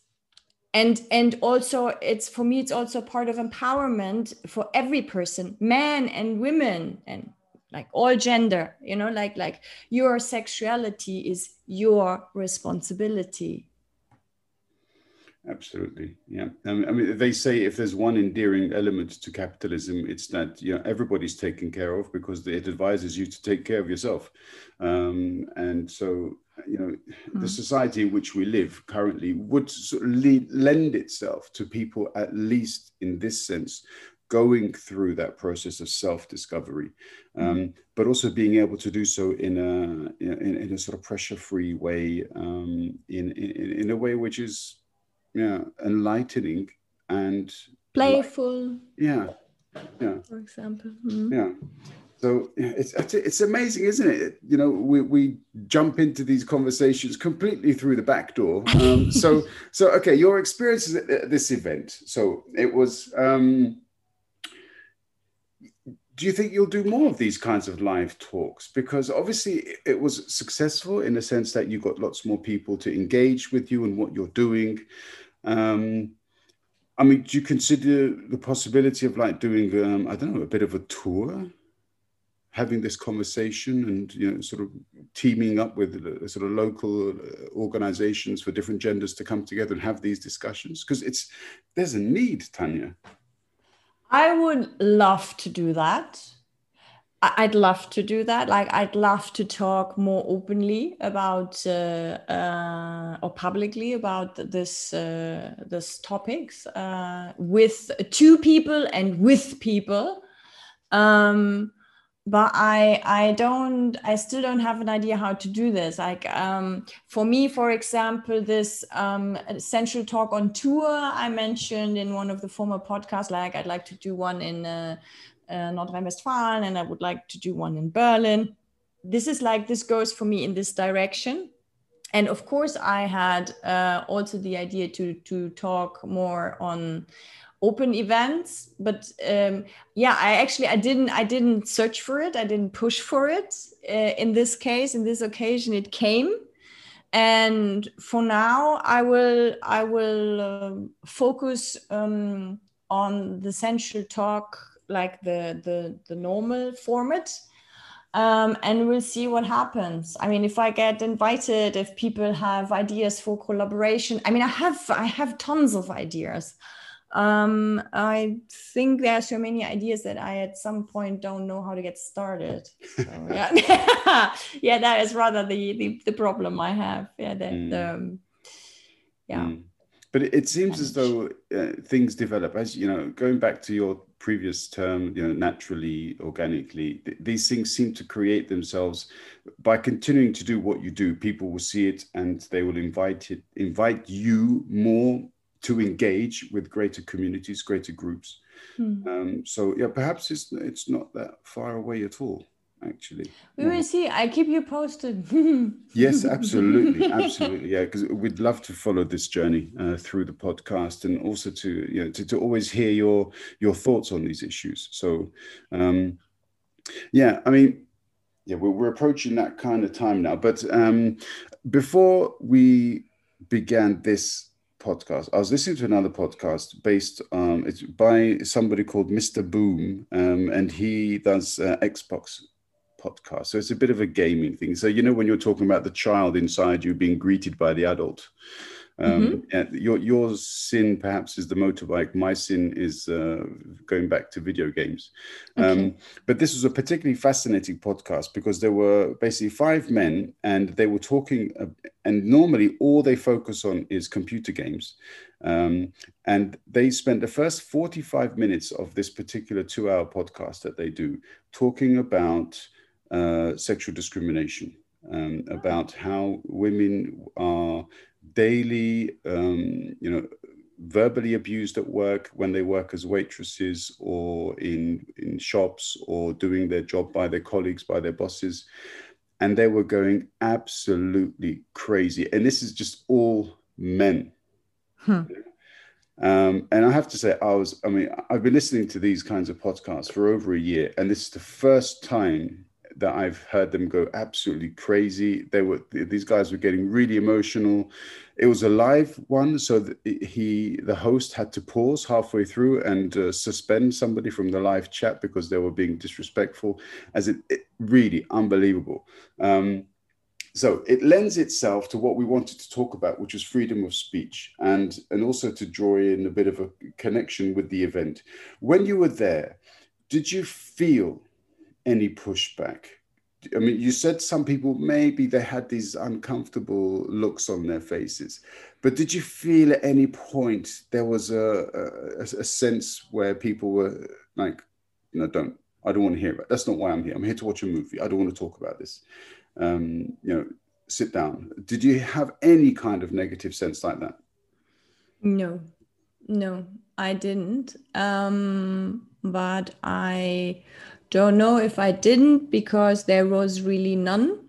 and and also it's for me it's also part of empowerment for every person men and women and like all gender you know like like your sexuality is your responsibility Absolutely, yeah. I mean, they say if there's one endearing element to capitalism, it's that you know everybody's taken care of because it advises you to take care of yourself. Um, and so, you know, mm. the society in which we live currently would sort of lead, lend itself to people, at least in this sense, going through that process of self-discovery, um, mm. but also being able to do so in a in, in a sort of pressure-free way, um, in, in in a way which is yeah enlightening and playful yeah yeah for example mm. yeah so it's it's amazing isn't it? You know we, we jump into these conversations completely through the back door. Um, so so okay your experiences at this event. So it was um, do you think you'll do more of these kinds of live talks? Because obviously it was successful in the sense that you got lots more people to engage with you and what you're doing. Um, I mean, do you consider the possibility of like doing, um, I don't know, a bit of a tour, having this conversation, and you know, sort of teaming up with sort of local uh, organizations for different genders to come together and have these discussions? Because it's there's a need, Tanya. I would love to do that. I'd love to do that. Like, I'd love to talk more openly about uh, uh, or publicly about this uh, this topics uh, with two people and with people. Um, but I I don't I still don't have an idea how to do this. Like um, for me, for example, this um, sensual talk on tour I mentioned in one of the former podcasts. Like I'd like to do one in uh, uh, Nordrhein-Westfalen and I would like to do one in Berlin. This is like, this goes for me in this direction. And of course, I had uh, also the idea to, to talk more on open events but um, yeah i actually i didn't i didn't search for it. I didn't push for it uh, in this case in this occasion it came. And for now i will i will um, focus um, on the sensual talk like the the, the normal format. Um, and we'll see what happens. I mean if i get invited if people have ideas for collaboration i mean i have i have tons of ideas um, i think there are so many ideas that i at some point don't know how to get started so, yeah yeah that is rather the, the, the problem i have yeah that mm. um, yeah mm. but it seems as though uh, things develop as you know going back to your previous term, you know, naturally, organically, th- these things seem to create themselves by continuing to do what you do. People will see it and they will invite it, invite you more to engage with greater communities, greater groups. Hmm. Um, so yeah, perhaps it's it's not that far away at all actually. We will see. I keep you posted. yes, absolutely, absolutely. Yeah, because we'd love to follow this journey uh, through the podcast, and also to you know to, to always hear your your thoughts on these issues. So, um, yeah, I mean, yeah, we're, we're approaching that kind of time now. But um, before we began this podcast. I was listening to another podcast based um, it's by somebody called Mr. Boom, um, and he does uh, Xbox podcast. So it's a bit of a gaming thing. So you know when you're talking about the child inside you being greeted by the adult. Um, mm-hmm. your your sin perhaps is the motorbike. My sin is uh, going back to video games. Um, but this was a particularly fascinating podcast because there were basically five men, and they were talking. Uh, and normally, all they focus on is computer games. Um, and they spent the first 45 minutes of this particular two hour podcast that they do talking about uh, sexual discrimination, um, about how women are daily, um, you know, verbally abused at work when they work as waitresses or in in shops or doing their job by their colleagues, by their bosses, and they were going absolutely crazy. And this is just all men. Hmm. Um, and I have to say, I was, I mean, I've been listening to these kinds of podcasts for over a year, and this is the first time that I've heard them go absolutely crazy. They were, these guys were getting really emotional. It was a live one, so he, the host had to pause halfway through and uh, suspend somebody from the live chat because they were being disrespectful, as it, it really unbelievable. Um, so it lends itself to what we wanted to talk about, which was freedom of speech, and and also to draw in a bit of a connection with the event. When you were there, did you feel any pushback? I mean, you said some people maybe they had these uncomfortable looks on their faces, but did you feel at any point there was a, a, a sense where people were like, you know, don't I don't want to hear it. That's not why I'm here. I'm here to watch a movie. I don't want to talk about this um, you know, sit down. Did you have any kind of negative sense like that? No, no, I didn't. Um, but I don't know if I didn't because there was really none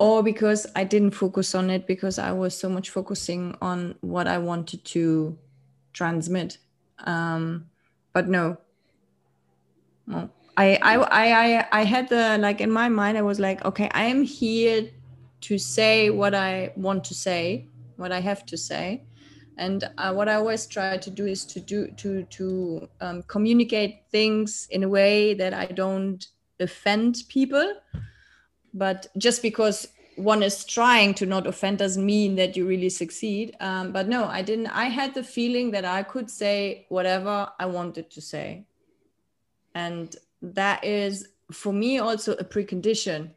or because I didn't focus on it because I was so much focusing on what I wanted to transmit. Um, but no, no. I, I I I had the like in my mind I was like okay I am here to say what I want to say what I have to say and uh, what I always try to do is to do to to um, communicate things in a way that I don't offend people. But just because one is trying to not offend doesn't mean that you really succeed. Um, but no I didn't I had the feeling that I could say whatever I wanted to say. And that is for me also a precondition.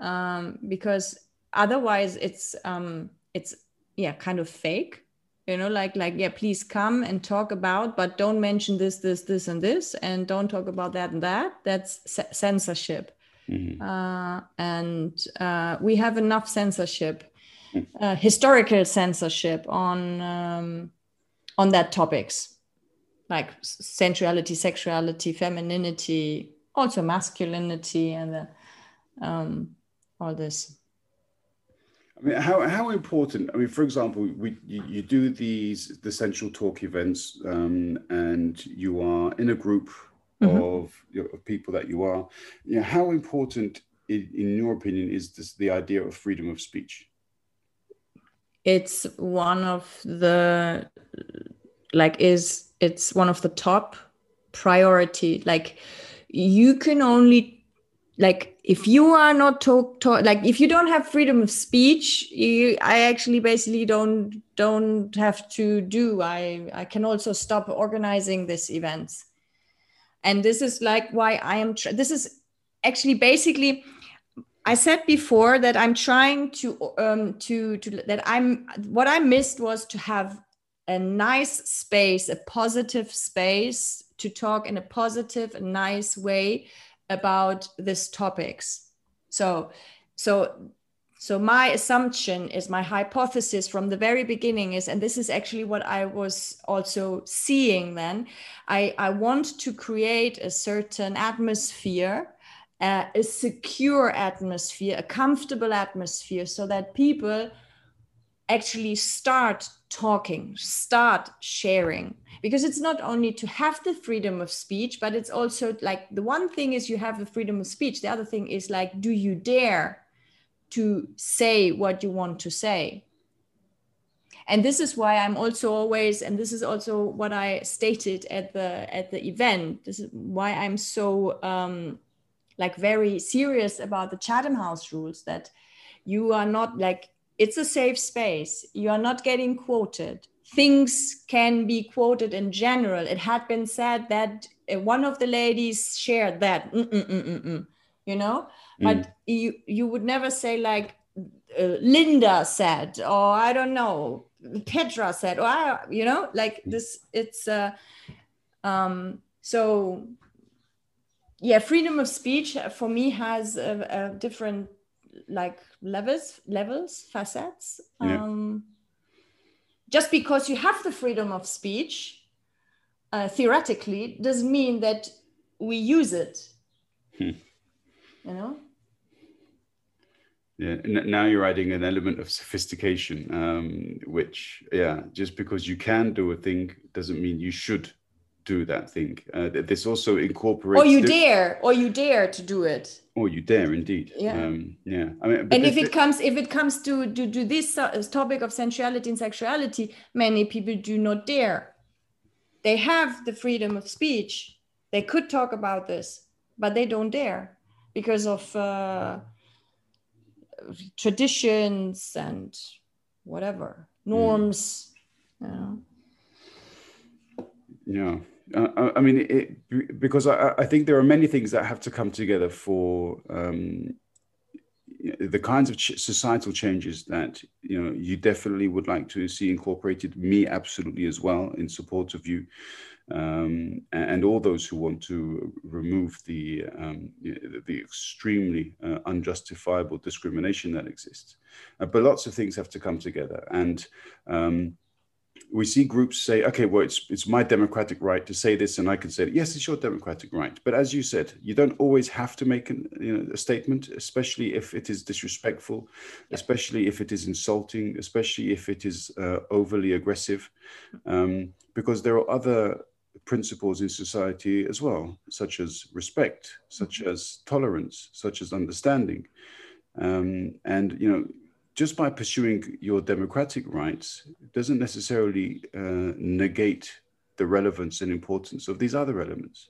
Um, because otherwise it's um, it's yeah kind of fake you know like like yeah please come and talk about but don't mention this this this and this and don't talk about that and that that's censorship mm-hmm. uh, and uh, we have enough censorship uh, historical censorship on um, on that topics like sensuality, sexuality, femininity, also masculinity, and the, um, all this. I mean, how, how important? I mean, for example, we you, you do these the sensual talk events, um, and you are in a group mm-hmm. of, you know, of people that you are. You know, how important, in, in your opinion, is this the idea of freedom of speech? It's one of the like is it's one of the top priority like you can only like if you are not talk, talk like if you don't have freedom of speech you i actually basically don't don't have to do. I i can also stop organizing this events. And this is like why i am this is actually basically I said before that I'm trying to um, to to that I'm what I missed was to have a nice space, a positive space to talk in a positive, nice way about these topics. So, so, so my assumption is my hypothesis from the very beginning is, and this is actually what I was also seeing then. I, I want to create a certain atmosphere uh, a secure atmosphere, a comfortable atmosphere, so that people actually start talking, start sharing. Because it's not only to have the freedom of speech, but it's also like the one thing is you have the freedom of speech. The other thing is like, do you dare to say what you want to say? And this is why I'm also always, and this is also what I stated at the at the event. This is why I'm so um, like very serious about the Chatham House rules that you are not like it's a safe space. You are not getting quoted. Things can be quoted in general. It had been said that uh, one of the ladies shared that, Mm-mm-mm-mm-mm, you know, mm. but you you would never say like uh, Linda said, or I don't know, Petra said, or I, you know, like this. It's uh, um, so yeah, freedom of speech for me has a, a different like levels levels facets yeah. um, just because you have the freedom of speech uh, theoretically doesn't mean that we use it hmm. you know yeah now you're adding an element of sophistication um, which yeah just because you can do a thing doesn't mean you should do that thing. Uh, this also incorporates or you dare or you dare to do it. Or you dare indeed. Yeah. Um, yeah. I mean and if it comes if it comes to to, to this topic of sensuality and sexuality many people do not dare. They have the freedom of speech. They could talk about this but they don't dare because of uh, traditions and whatever norms mm. you know? Yeah uh, I mean, it, because I, I, think there are many things that have to come together for um, the kinds of societal changes that you know you definitely would like to see incorporated. Me, absolutely as well, in support of you, um, and, and, all those who want to remove the um, the extremely uh, unjustifiable discrimination that exists. Uh, but lots of things have to come together, and um, we see groups say, okay, well, it's it's my democratic right to say this, and I can say, yes, it's your democratic right. But as you said, you don't always have to make an, you know, a statement, especially if it is disrespectful, especially if it is insulting, especially if it is uh, overly aggressive, um, because there are other principles in society as well, such as respect, such mm-hmm. as tolerance, such as understanding. Um, and you know just by pursuing your democratic rights doesn't necessarily uh, negate the relevance and importance of these other elements.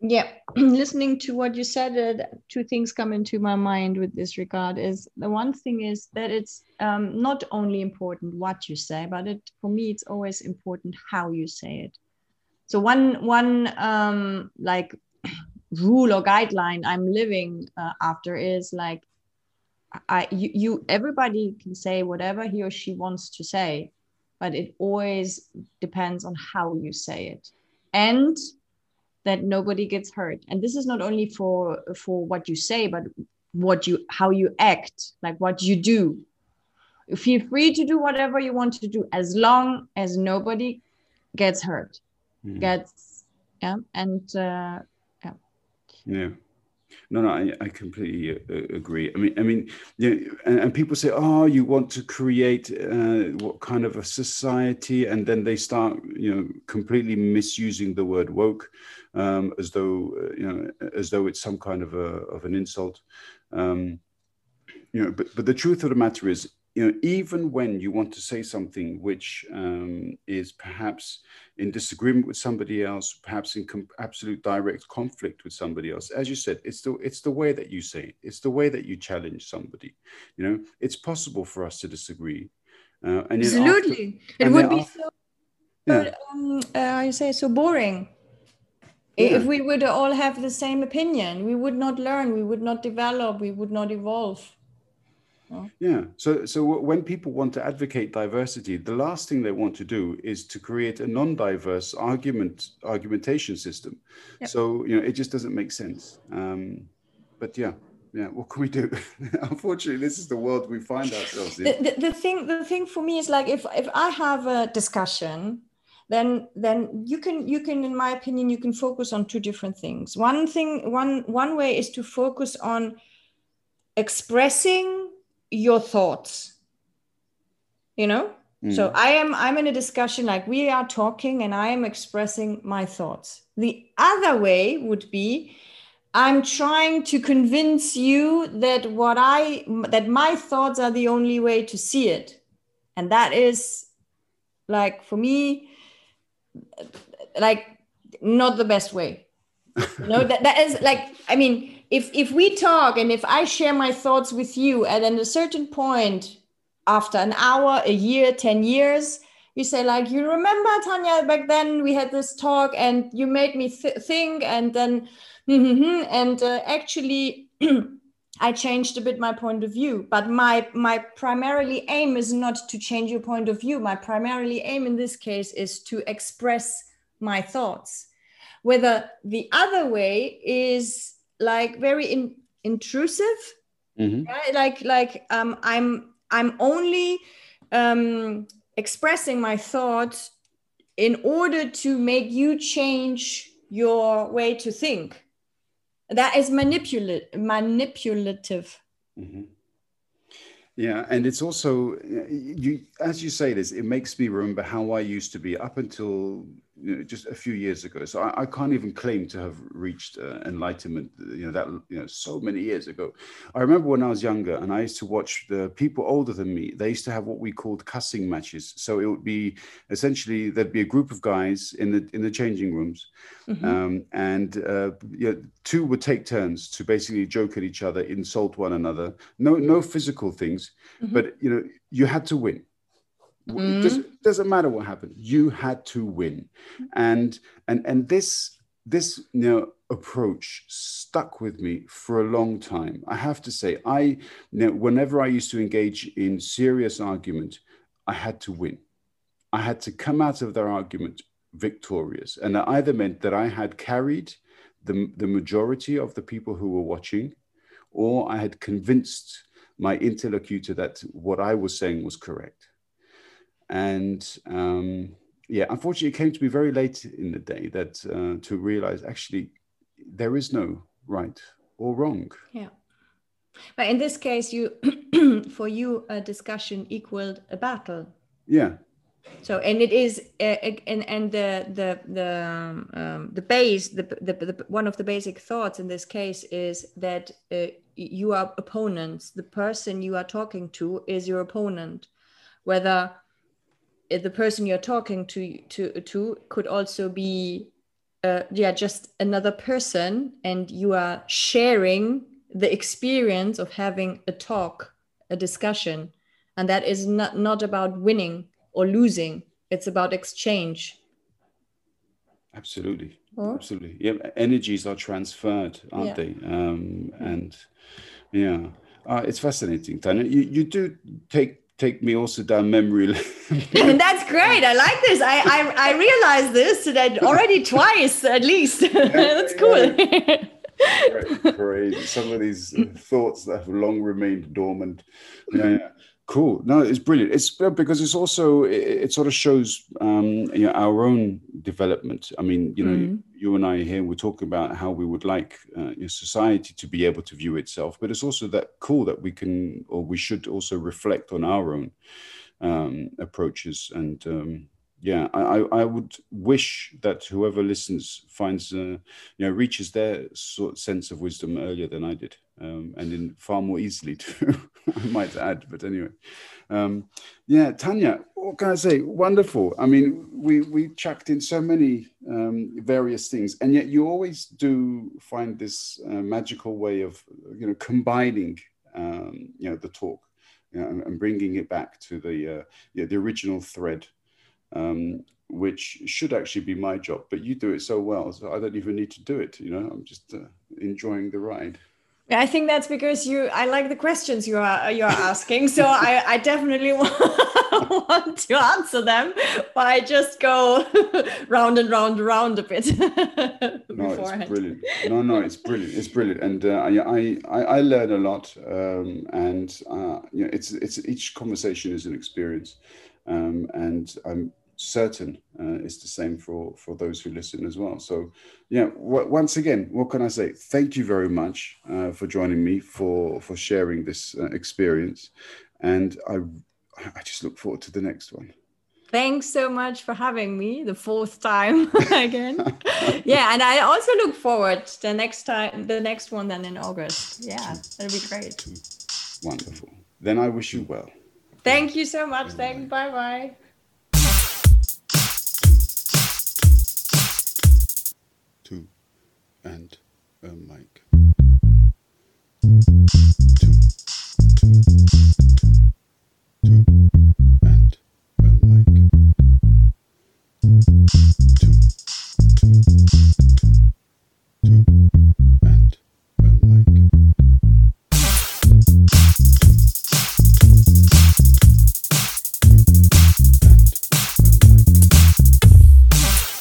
Yeah, listening to what you said, uh, two things come into my mind with this regard. Is the one thing is that it's um, not only important what you say, but it for me it's always important how you say it. So one one um, like rule or guideline I'm living uh, after is like I you, you everybody can say whatever he or she wants to say, but it always depends on how you say it. And that nobody gets hurt. And this is not only for for what you say, but what you how you act, like what you do. Feel free to do whatever you want to do as long as nobody gets hurt. Mm. Gets yeah, and uh, yeah. Yeah. No, no, I, I completely uh, agree. I mean, I mean, you know, and, and, people say, "Oh, you want to create uh, what kind of a society?" And then they start, you know, completely misusing the word woke, um, as though, uh, you know, as though it's some kind of a of an insult. Um, you know, but but the truth of the matter is, you know, even when you want to say something which um, is perhaps in disagreement with somebody else, perhaps in com- absolute direct conflict with somebody else, as you said, it's the it's the way that you say it. It's the way that you challenge somebody. You know, it's possible for us to disagree. Uh, and Absolutely, after, it would be after, so. Yeah. Um, uh, I say so boring. Yeah. If we would all have the same opinion, we would not learn, we would not develop, we would not evolve. Yeah. So, so when people want to advocate diversity, the last thing they want to do is to create a non-diverse argument argumentation system. Yep. So, you know, it just doesn't make sense. Um, but yeah, yeah. What can we do? Unfortunately, this is the world we find ourselves in. The, the, the thing, the thing for me is like if if I have a discussion then then you can you can in my opinion you can focus on two different things one thing one one way is to focus on expressing your thoughts you know? Mm. so i am i'm in a discussion like we are talking and i am expressing my thoughts. The other way would be i'm trying to convince you that what i that my thoughts are the only way to see it. And that is like for me like not the best way. You know that, that is like i mean if if we talk and if I share my thoughts with you, and at a certain point, after an hour, a year, ten years, you say like, you remember Tanya back then we had this talk and you made me th- think, and then and uh, actually. I changed a bit my point of view, but my my primarily aim is not to change your point of view. My primarily aim in this case is to express my thoughts. Whether the other way is like very in, intrusive mm-hmm. right? like like um, i'm i'm only um, expressing my thoughts in order to make you change your way to think that is manipulative manipulative mm-hmm. Yeah, and it's also you as you say this, it makes me remember how I used to be up until you know, just a few years ago. So I, I, can't even claim to have reached uh, enlightenment. You know that you know so many years ago. I remember when I was younger, and I used to watch the people older than me. They used to have what we called cussing matches. So it would be essentially there'd be a group of guys in the in the changing rooms, mm-hmm. um, and uh, you know, two would take turns to basically joke at each other, insult one another. No no physical things, mm-hmm. but you know you had to win Mm. It doesn't, doesn't matter what happened. You had to win, and and and this this you know approach stuck with me for a long time. I have to say, I you know, whenever I used to engage in serious argument, I had to win. I had to come out of their argument victorious, and that either meant that I had carried the the majority of the people who were watching, or I had convinced my interlocutor that what I was saying was correct. And um, yeah, unfortunately, it came to me very late in the day that uh, to realize actually there is no right or wrong. Yeah. But in this case, you for you a discussion equaled a battle. Yeah. So and it is uh, and and the the the um, um, the base the, the, the one of the basic thoughts in this case is that uh, you are opponents. The person you are talking to is your opponent, whether the person you're talking to to to could also be uh, yeah just another person and you are sharing the experience of having a talk a discussion. And that is not not about winning or losing. It's about exchange. Absolutely. Or? absolutely. Yeah energies are transferred aren't yeah. they? Um, and yeah. Uh, it's fascinating Tanya. You, you do take take me also down memory lane. and that's great. I like this. I I, I realized this that already twice at least. that's cool. Crazy. Some of these uh, thoughts that have long remained dormant. Yeah. Cool. No, it's brilliant. It's because it's also it, it sort of shows um, you know, our own development. I mean, you know, mm. you and I here we're talking about how we would like uh, society to be able to view itself, but it's also that cool that we can or we should also reflect on our own um, approaches and um, yeah, I, I would wish that whoever listens finds, uh, you know, reaches their sort of sense of wisdom earlier than I did, um, and in far more easily too. I might add, but anyway, um, yeah, Tanya, what can I say? Wonderful. I mean, we we chucked in so many um, various things, and yet you always do find this uh, magical way of, you know, combining, um, you know, the talk, you know, and, and, bringing it back to the uh, yeah, the original thread um, which should actually be my job. But you do it so well, so I don't even need to do it. You know, I'm just uh, enjoying the ride. Yeah, I think that's because you. I like the questions you are you're asking, so I, I definitely want to answer them, but I just go round and round and round a bit. no, it's brilliant. No, no, it's brilliant. It's brilliant, and uh, I, I I learn a lot, um, and uh, you know, it's it's each conversation is an experience, um, and I'm certain uh, it's the same for for those who listen as well. So yeah w- once again what can i say? Thank you very much uh, for joining me for for sharing this uh, experience. And i i just look forward to the next one. Thanks so much for having me the fourth time again. Yeah and i also look forward to the next time the next one then in august. Yeah that'll be great. Wonderful. Then i wish you well. Thank you so much. Thanks bye bye and um, a mic.